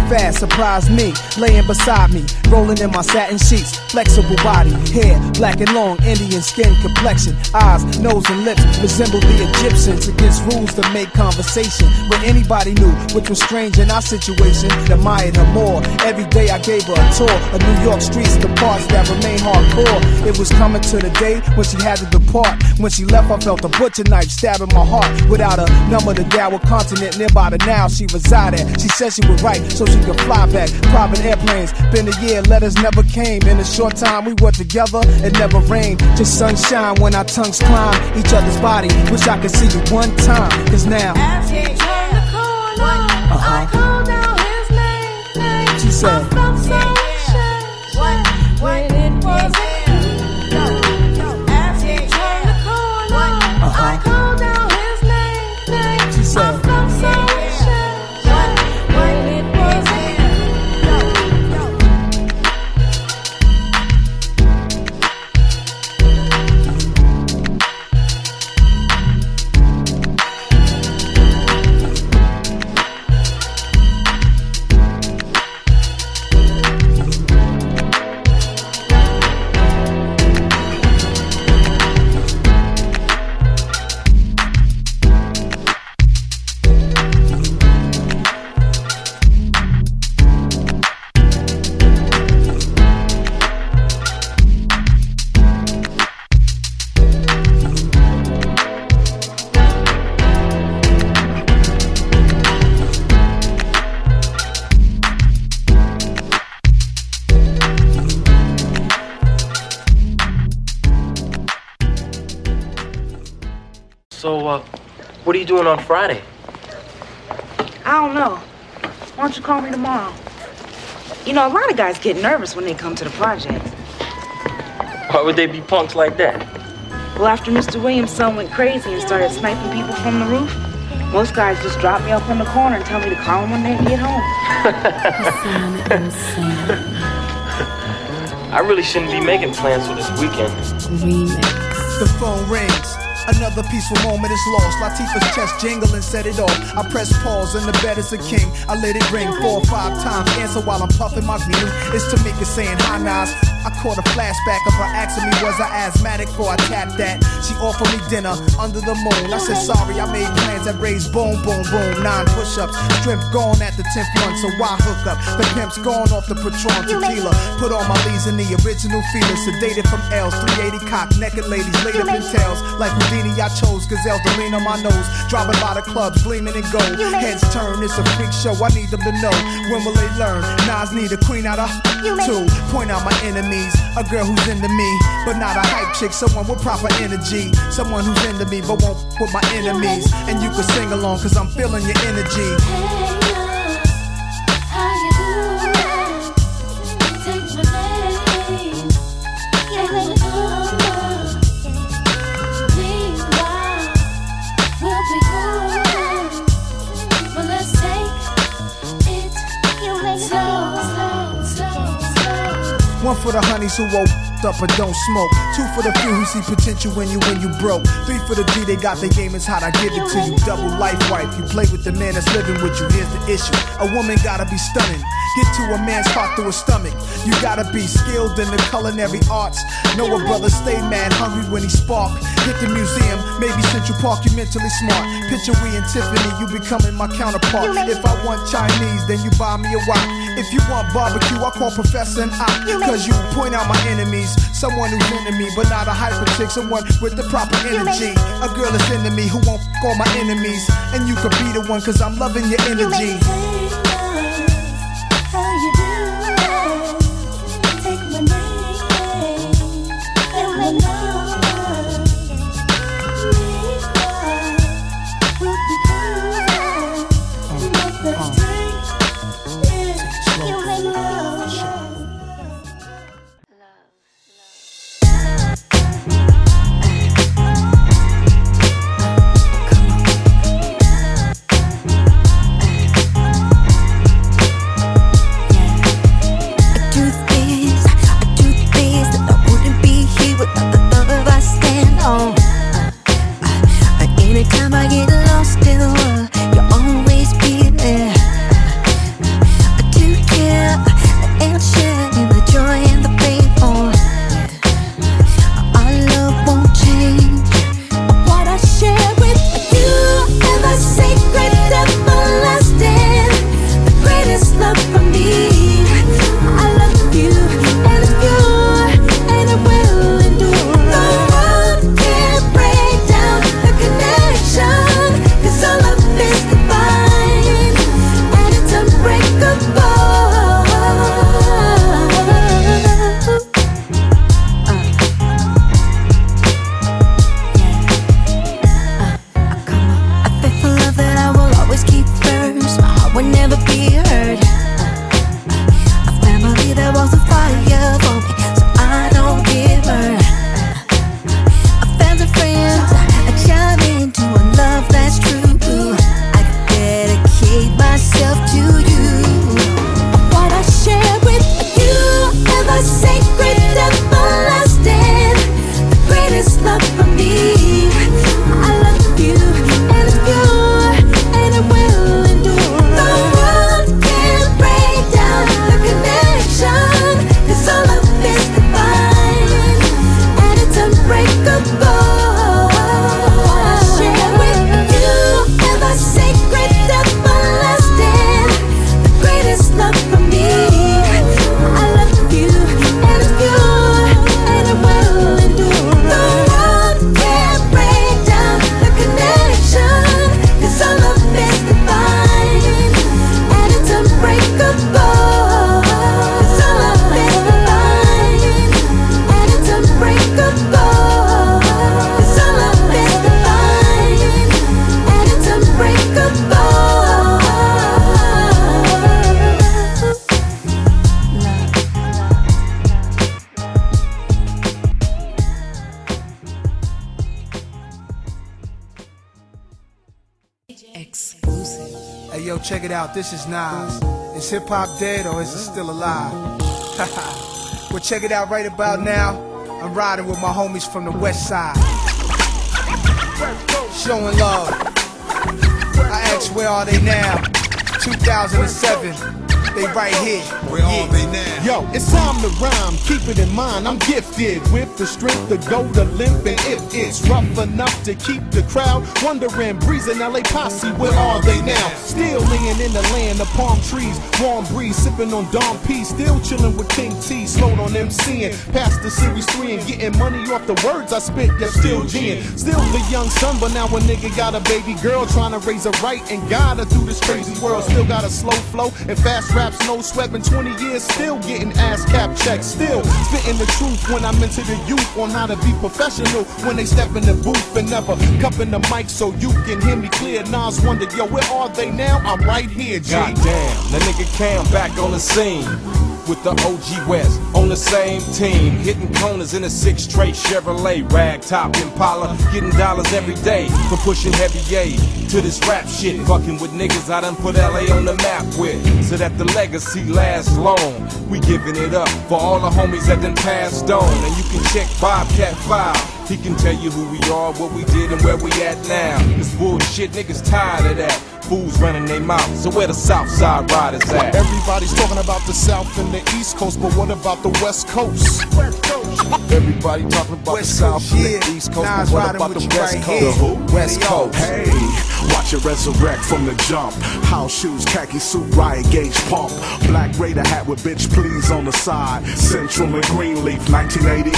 fast, surprised me, laying beside me, rolling in my satin sheets, flexible body, hair black and long, Indian skin complexion, eyes, nose, and lips resemble the Egyptians. Against rules to make conversation, but anybody knew, which was strange in our situation. Admired her more. Every day I gave her a tour of New York streets, the parts that remain hardcore. It was coming to the day when she had to depart. When she left, I felt a butcher knife stabbing my heart. Without a number to dial a continent nearby to now she resided. She said she would write so she could fly back. Private airplanes, been a year, letters never came. In a short time we were together, it never rained. Just sunshine when our tongues climb each other's body. Wish I could see you one time, cause now. As he turned the corner, uh-huh. I called out his name. name. She said, doing on Friday? I don't know. Why don't you call me tomorrow? You know, a lot of guys get nervous when they come to the project. Why would they be punks like that? Well, after Mr. Williams' son went crazy and started sniping people from the roof, most guys just drop me off in the corner and tell me to call him when they get home. I really shouldn't be making plans for this weekend. The phone rings. Another peaceful moment is lost. Latifah's chest jingling set it off. I press pause and the bed is a king. I let it ring four or five times. Answer while I'm puffing my view. It's Tamika saying hi Nas. I caught a flashback of her asking me was I asthmatic before I tapped that. She offered me dinner under the moon. I said sorry, I made plans that raised boom, boom, boom. Nine push-ups, strength gone at the tenth run, so why hook up? The pimp's gone off the Patron tequila. Put on my leaves in the original feelers, sedated from L's. 380 cock, naked ladies laid up in tails. Like Houdini, I chose gazelles to lean on my nose. Driving by the clubs, gleaming in gold. Heads turn, it's a freak show. I need them to know. When will they learn? Nas need a queen out of two. Point out my enemies. A girl who's into me, but not a hype chick. Someone with proper energy. Someone who's into me, but won't with my enemies. And you can sing along, cause I'm feeling your energy. One for the honeys who woke up and don't smoke. Two for the few who see potential when you when you broke. Three for the G, they got their game is hot. I give it to you. Double life wife. You play with the man that's living with you. Here's the issue. A woman gotta be stunning. Get to a man's heart through his stomach. You gotta be skilled in the culinary arts. Know a brother stay mad hungry when he spark. Hit the museum, maybe Central Park, you mentally smart. Picture we and Tiffany, you becoming my counterpart. If I want Chinese, then you buy me a wok. If you want barbecue, I call Professor and Op. Cause you point out my enemies. Someone who's into me, but not a hyper chick. Someone with the proper energy. A girl that's into me who won't f all my enemies. And you could be the one, cause I'm loving your energy. Is hip hop dead or is it still alive? well, check it out right about now. I'm riding with my homies from the west side. Showing love. I ask where are they now? 2007. They right here. Where are they now? Yo, it's time to rhyme. Keep it in mind, I'm gifted with the strength to go to limp. And if it's rough enough to keep the crowd wondering, breezing LA posse, where are they now? Still laying in the land of palm trees, warm breeze, sipping on Dom P. Still chilling with King T, slowed on MCing. Past the series three and getting money off the words I spit. Yeah, still G'ing. Still the young son, but now a nigga got a baby girl trying to raise her right and guide her through this crazy world. Still got a slow flow and fast raps, no sweat. Been 20 years, still getting ass cap checks. Still spitting the truth when I'm into the youth on how to be professional when they step in the booth and never cupping the mic so you can hear me clear. Nas wondered, yo, where are they now? I'm right here, G. Goddamn, the nigga Cam back on the scene with the OG West on the same team, hitting corners in a six straight Chevrolet rag top Impala, getting dollars every day for pushing heavy A to this rap shit, fucking with niggas I done put LA on the map with, so that the legacy lasts long. We giving it up for all the homies that done passed on, and you can check Bobcat File. He can tell you who we are, what we did, and where we at now. This bullshit, niggas tired of that. Fools running their mouth, so where the South Side riders at? Everybody's talking about the South and the East Coast, but what about the West Coast? Everybody talking about the South and the East Coast, but what about the West Coast? West Coast. Hey, watch it resurrect from the jump. House shoes, khaki suit, riot gauge pump. Black Raider hat with bitch please on the side. Central and Greenleaf, 1989.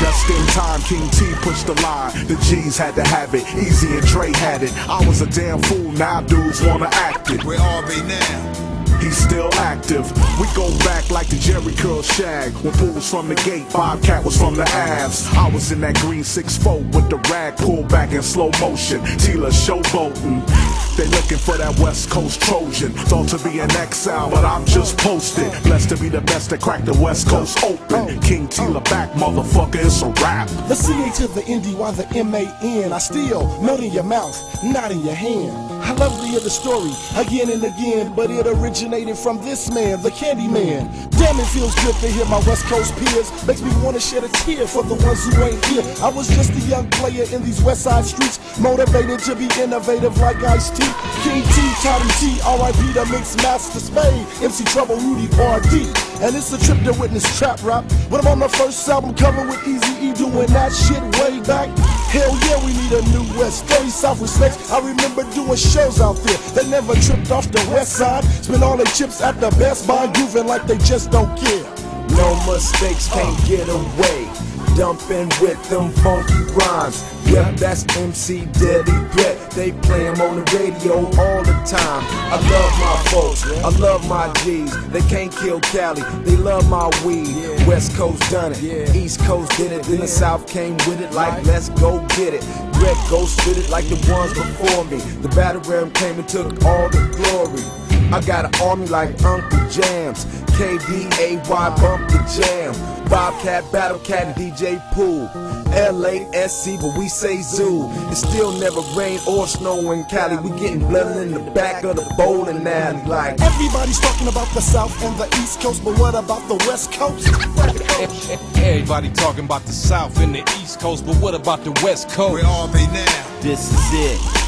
Just in time, King T pushed the line. The G's had to have it. Eazy and Trey had it. I was a damn fool, now dudes wanna act it. Where are they now? He's still active. We go back like the Jheri Curl shag. When fools from the gate, Bobcat was from the Avs. I was in that green 6-4 with the rag pulled back in slow motion. Tila showboating. They looking for that West Coast Trojan. Thought to be an exile, but I'm just posted. Blessed to be the best to crack the West Coast open. King Tila back, motherfucker, it's a rap. The CA to the ND, why the I still melt in your mouth, not in your hand. I love to hear the story again and again, but it originated from this man, the Candy Man. Damn, it feels good to hear my West Coast peers. Makes me want to shed a tear for the ones who ain't here. I was just a young player in these West Side streets, motivated to be innovative like Ice T. King T, Tommy T, R.I.P. the Mix Master Spade, MC Trouble, Rudy R.D. And it's a trip to witness trap rap. When I'm on the first album cover with Eazy E doing that shit way back. Hell yeah, we need a new West 30 South respects. I remember doing shows out there. They never tripped off the west side. Spend all their chips at the Best Buy, grooving like they just don't care. No mistakes, can't get away. Dumping with them funky rhymes. Yep, that's MC Deadly Threat. They play on the radio all the time. I love my folks, I love my G's. They can't kill Cali, they love my weed. West Coast done it, East Coast did it, then the South came with it like let's go get it. Red Ghost did it like the ones before me. The battle ram came and took all the glory. I got an army like Uncle Jamm's. KDAY bump the jam. Bobcat, Battle Cat, and DJ Pooh. LASC, but we say zoo. It still never rain or snow in Cali. We getting blooded in the back of the bowling alley. Like Everybody's talking about the South and the East Coast, but what about the West Coast? Everybody talking about the South and the East Coast, but what about the West Coast? Where are they now? This is it.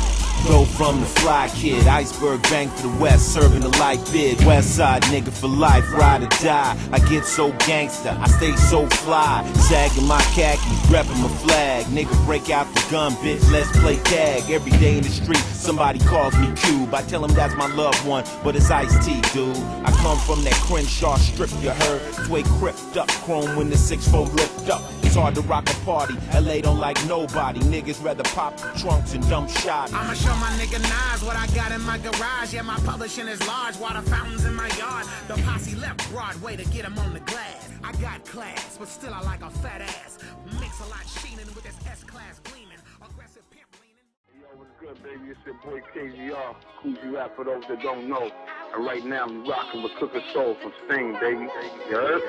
Go from the fly kid, iceberg bank to the west, serving the life bid. West side nigga for life, ride or die. I get so gangster, I stay so fly. Sagging my khakis, repping my flag. Nigga break out the gun, bitch, let's play tag. Every day in the street, somebody calls me Cube. I tell them that's my loved one, but it's Ice T, dude. I come from that Crenshaw strip, you heard? Sway crept up, chrome when the 6-4 lift up. It's hard to rock a party. LA don't like nobody. Niggas rather pop the trunks and dump shot. I'ma show my nigga Nas what I got in my garage. Yeah, my publishing is large. Water fountains in my yard. The posse left Broadway to get him on the glass. I got class, but still I like a fat ass. Mix a lot sheening with this S-class gleaming. Aggressive pimp leaning. Yo, what's good, baby? It's your boy KGR, Kool G Rap for those that don't know. And right now, I'm rocking with Cooker Soul from Sting, baby. You heard?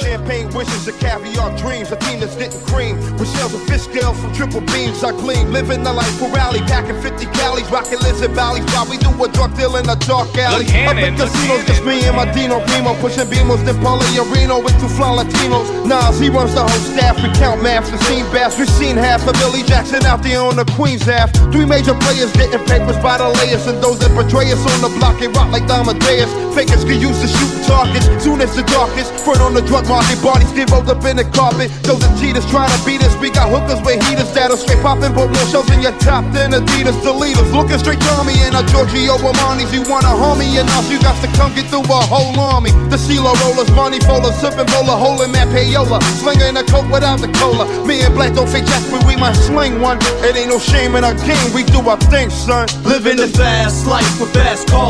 Champagne wishes and caviar dreams, a team that's getting cream. With shells of fish scales from triple beams, I gleam. Living the life for rally, packing 50 calories, rocking lizard valleys while we do a drug deal in a dark alley. Up in casinos, just me and my Dino Primo, pushing beamos, then Paulie Areno with two fly Latinos. Nas, he runs the whole staff, we count maps and seen bass. We've seen half of Billy Jackson out there on the Queen's half. Three major players getting papers by the layers, and those that betray us on the block, they rock like Amadeus. Fakers can use to shoot targets, soon as the darkest. Front on the drug market, bodies get rolled up in the carpet. Those are cheaters trying to beat us. We got hookers with heaters that'll straight poppin', put more shells in your top than Adidas. The leaders looking straight to me and a Giorgio Armani's. You want a homie and us, you got to come get through a whole army. The CeeLo rollers, money folders, sipping bowler, holding that payola. Slinging a coat without the cola. Me and Black don't fake jacks, but we might sling one. It ain't no shame in our game, we do our thing, son. Living the fast life with fast cars.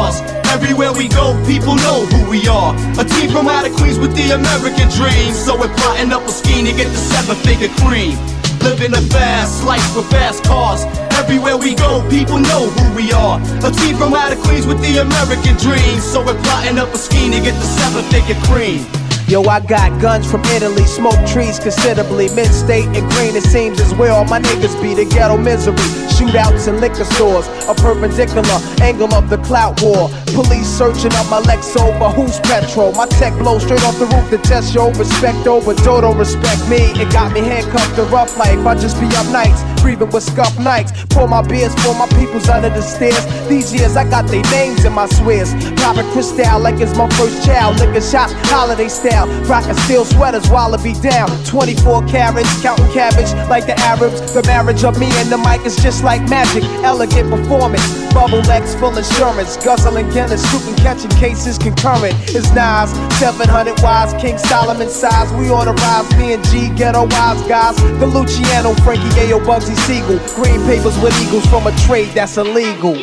Everywhere we go, people know who we are. A team from out of Queens with the American dream. So we're plotting up a scheme to get the seven figure cream. Living a fast life with fast cars. Everywhere we go, people know who we are. A team from out of Queens with the American dream. So we're plotting up a scheme to get the seven figure cream. Yo, I got guns from Italy, smoke trees considerably. Mid state and green, it seems as where all my niggas be. The ghetto misery, shootouts in liquor stores. A perpendicular angle of the clout war. Police searching up my Lex over who's petrol. My tech blows straight off the roof to test your respect over. Dodo respect me. It got me handcuffed to rough life. I just be up nights, breathing with scuff nights. Pour my beers for my peoples under the stairs. These years I got their names in my swears. Popping crystal like it's my first child. Liquor shots, holiday style. Rockin' steel sweaters be down. 24 carats, counting cabbage like the Arabs. The marriage of me and the mic is just like magic. Elegant performance. Bubble X full insurance. Guzzling Guinness, shooting, catching cases concurrent. It's Nas, 700 wise, King Solomon size. We on the rise, me and G, ghetto wise guys. The Luciano, Frankie Ayo, Bugsy Siegel. Green papers with eagles from a trade that's illegal.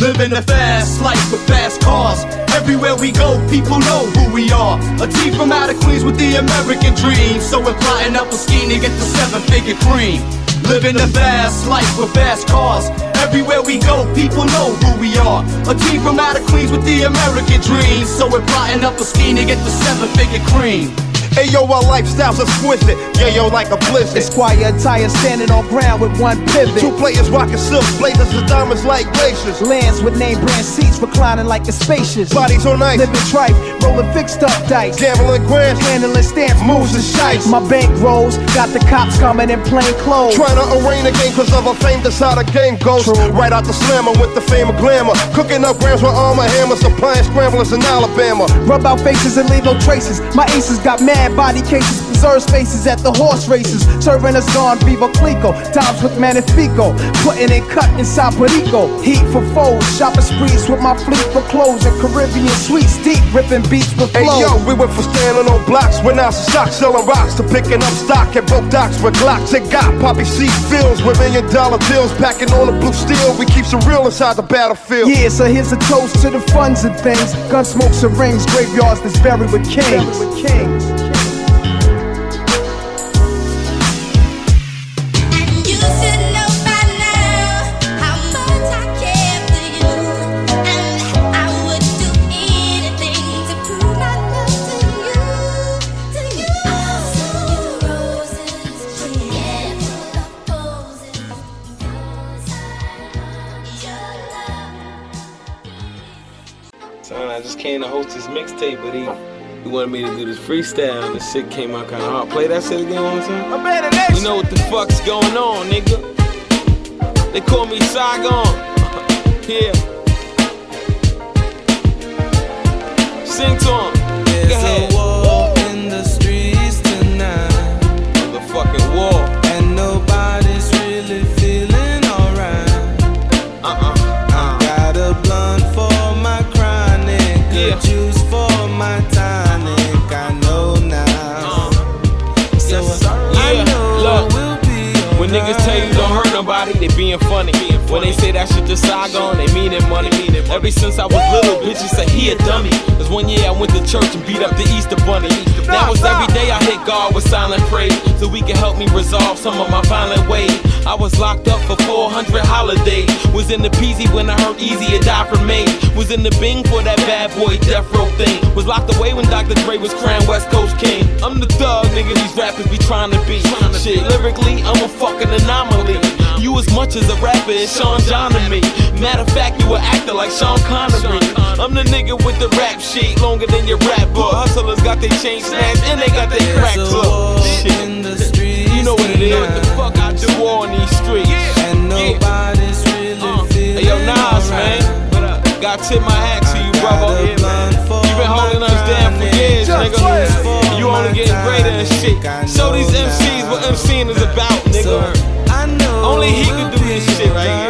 Living a fast life with fast cars. Everywhere we go, people know who we are. A team from out of Queens with the American dream. So we're plotting up a scheme to get the seven figure cream. Living a fast life with fast cars. Everywhere we go, people know who we are. A team from out of Queens with the American dream. So we're plotting up a scheme to get the seven figure cream. Ayo, our lifestyle's are exquisite. Yeah, yo, like a blizzard. Esquire attire standing on ground with one pivot. Two players rocking silk blazers with diamonds like glaciers. Lands with name brand seats reclining like a spacious. Bodies on ice. Living tripe, rolling fixed up dice. Gambling grants. Handling stamps, moves and shites. My bank rolls, got the cops coming in plain clothes. Trying to arraign a game cause of a fame, that's how the game goes. True. Right out the slammer with the fame of glamour. Cooking up grams with armor hammers, supplying scramblers in Alabama. Rub out faces and leave no traces. My aces got mad body cases, preserve spaces at the horse races. Serving us gone Veuve Clicquot, times with Manifico. Putting in cut inside Perico. Heat for foes, shopping sprees with my fleet for clothes and Caribbean sweets. Deep ripping beats with flow. Hey yo, we went from standing on blocks when I was shock selling rocks to picking up stock at broke docks with Glocks. It got poppy seed fields with million dollar bills packing on the blue steel. We keep some real inside the battlefield. Yeah, so here's a toast to the funds and things. Gun smokes and rings, graveyards that's buried with kings. With kings. Host this mixtape, but he he wanted me to do this freestyle, and the shit came out kind of hard. Play that shit again one time. You know what the fuck's going on, nigga? They call me Saigon. yeah. Sing to 'em. When they say that shit just Saigon, they mean it money. Mean it. Ever since I was little, bitches say he a dummy. Cause one year I went to church and beat up the Easter Bunny. That was every day I hit God with silent praise. So we can help me resolve some of my violent ways. I was locked up for 400 holidays. Was in the PZ when I heard Eazy had died from me. Was in the Bing for that bad boy death row thing. Was locked away when Dr. Dre was crying West Coast King. I'm the thug, nigga, these rappers be trying to be. Shit, lyrically, I'm a fucking anomaly. You as much as a rapper as Sean John to me. Matter of fact, you an actor like Sean Connery. I'm the nigga with the rap sheet longer than your rap book. Hustlers got their chain snatched and they got their crack up. Shit. You know what it is. What the fuck I do on these streets? And nobody's really Uh, feeling Hey, yo, Nas, man. Got tip my hat to you, brother. You been holding us down for years, nigga. You only getting greater and shit. Show these MCs what MCing is about, nigga. Only he can do this shit right here.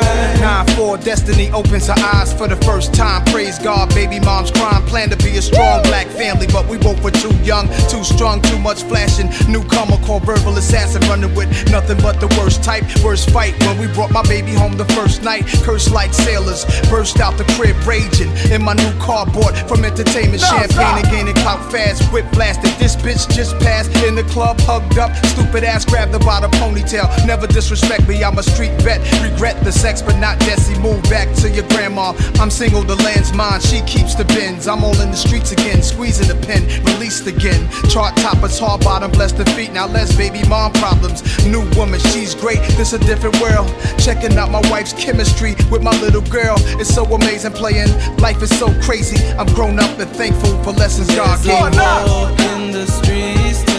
9-4 destiny opens her eyes for the first time. Praise God, baby mom's crime. Plan to be a strong black family, but we both were too young, too strong, too much flashing. Newcomer called verbal assassin, running with nothing but the worst type. Worst fight when we brought my baby home the first night. Cursed like sailors, burst out the crib raging in my new cardboard from entertainment. Champagne and gaining clout fast. Whip blasted. This bitch just passed in the club, hugged up. Stupid ass grabbed her by the ponytail. Never disrespect me, I'm a street vet. Regret the sex, but not Desi. Move back to your grandma. I'm single, the land's mine. She keeps the bins. I'm all in the streets again, squeezing the pen, released again. Chart toppers, hard bottom, bless the feet. Now let's baby mom problems. New woman, she's great. This a different world. Checking out my wife's chemistry with my little girl. It's so amazing playing. Life is so crazy. I'm grown up and thankful for lessons God gave war in the streets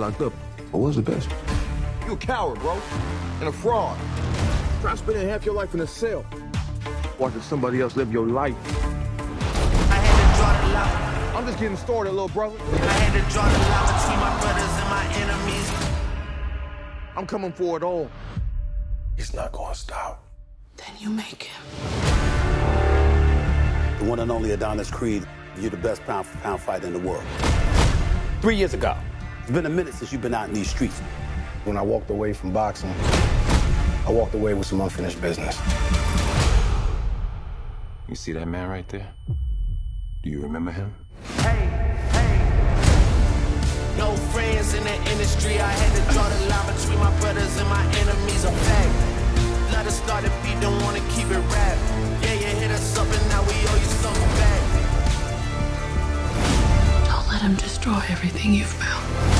locked up, I was the best. You a coward, bro. And a fraud. Try spending half your life in a cell. Watching somebody else live your life. I'm just getting started, little brother. I had to draw the line between my brothers and my enemies. I'm coming for it all. It's not gonna stop. Then you make him. The one and only Adonis Creed, you're the best pound for pound fighter in the world. Three years ago, it's been a minute since you've been out in these streets. When I walked away from boxing, I walked away with some unfinished business. You see that man right there? Do you remember him? No friends in the industry. I had to draw the line between my brothers and my enemies. A fact. Let us start a beat, don't wanna keep it rap. Yeah, you hit us up and now we owe you something back. Don't let him destroy everything you've built.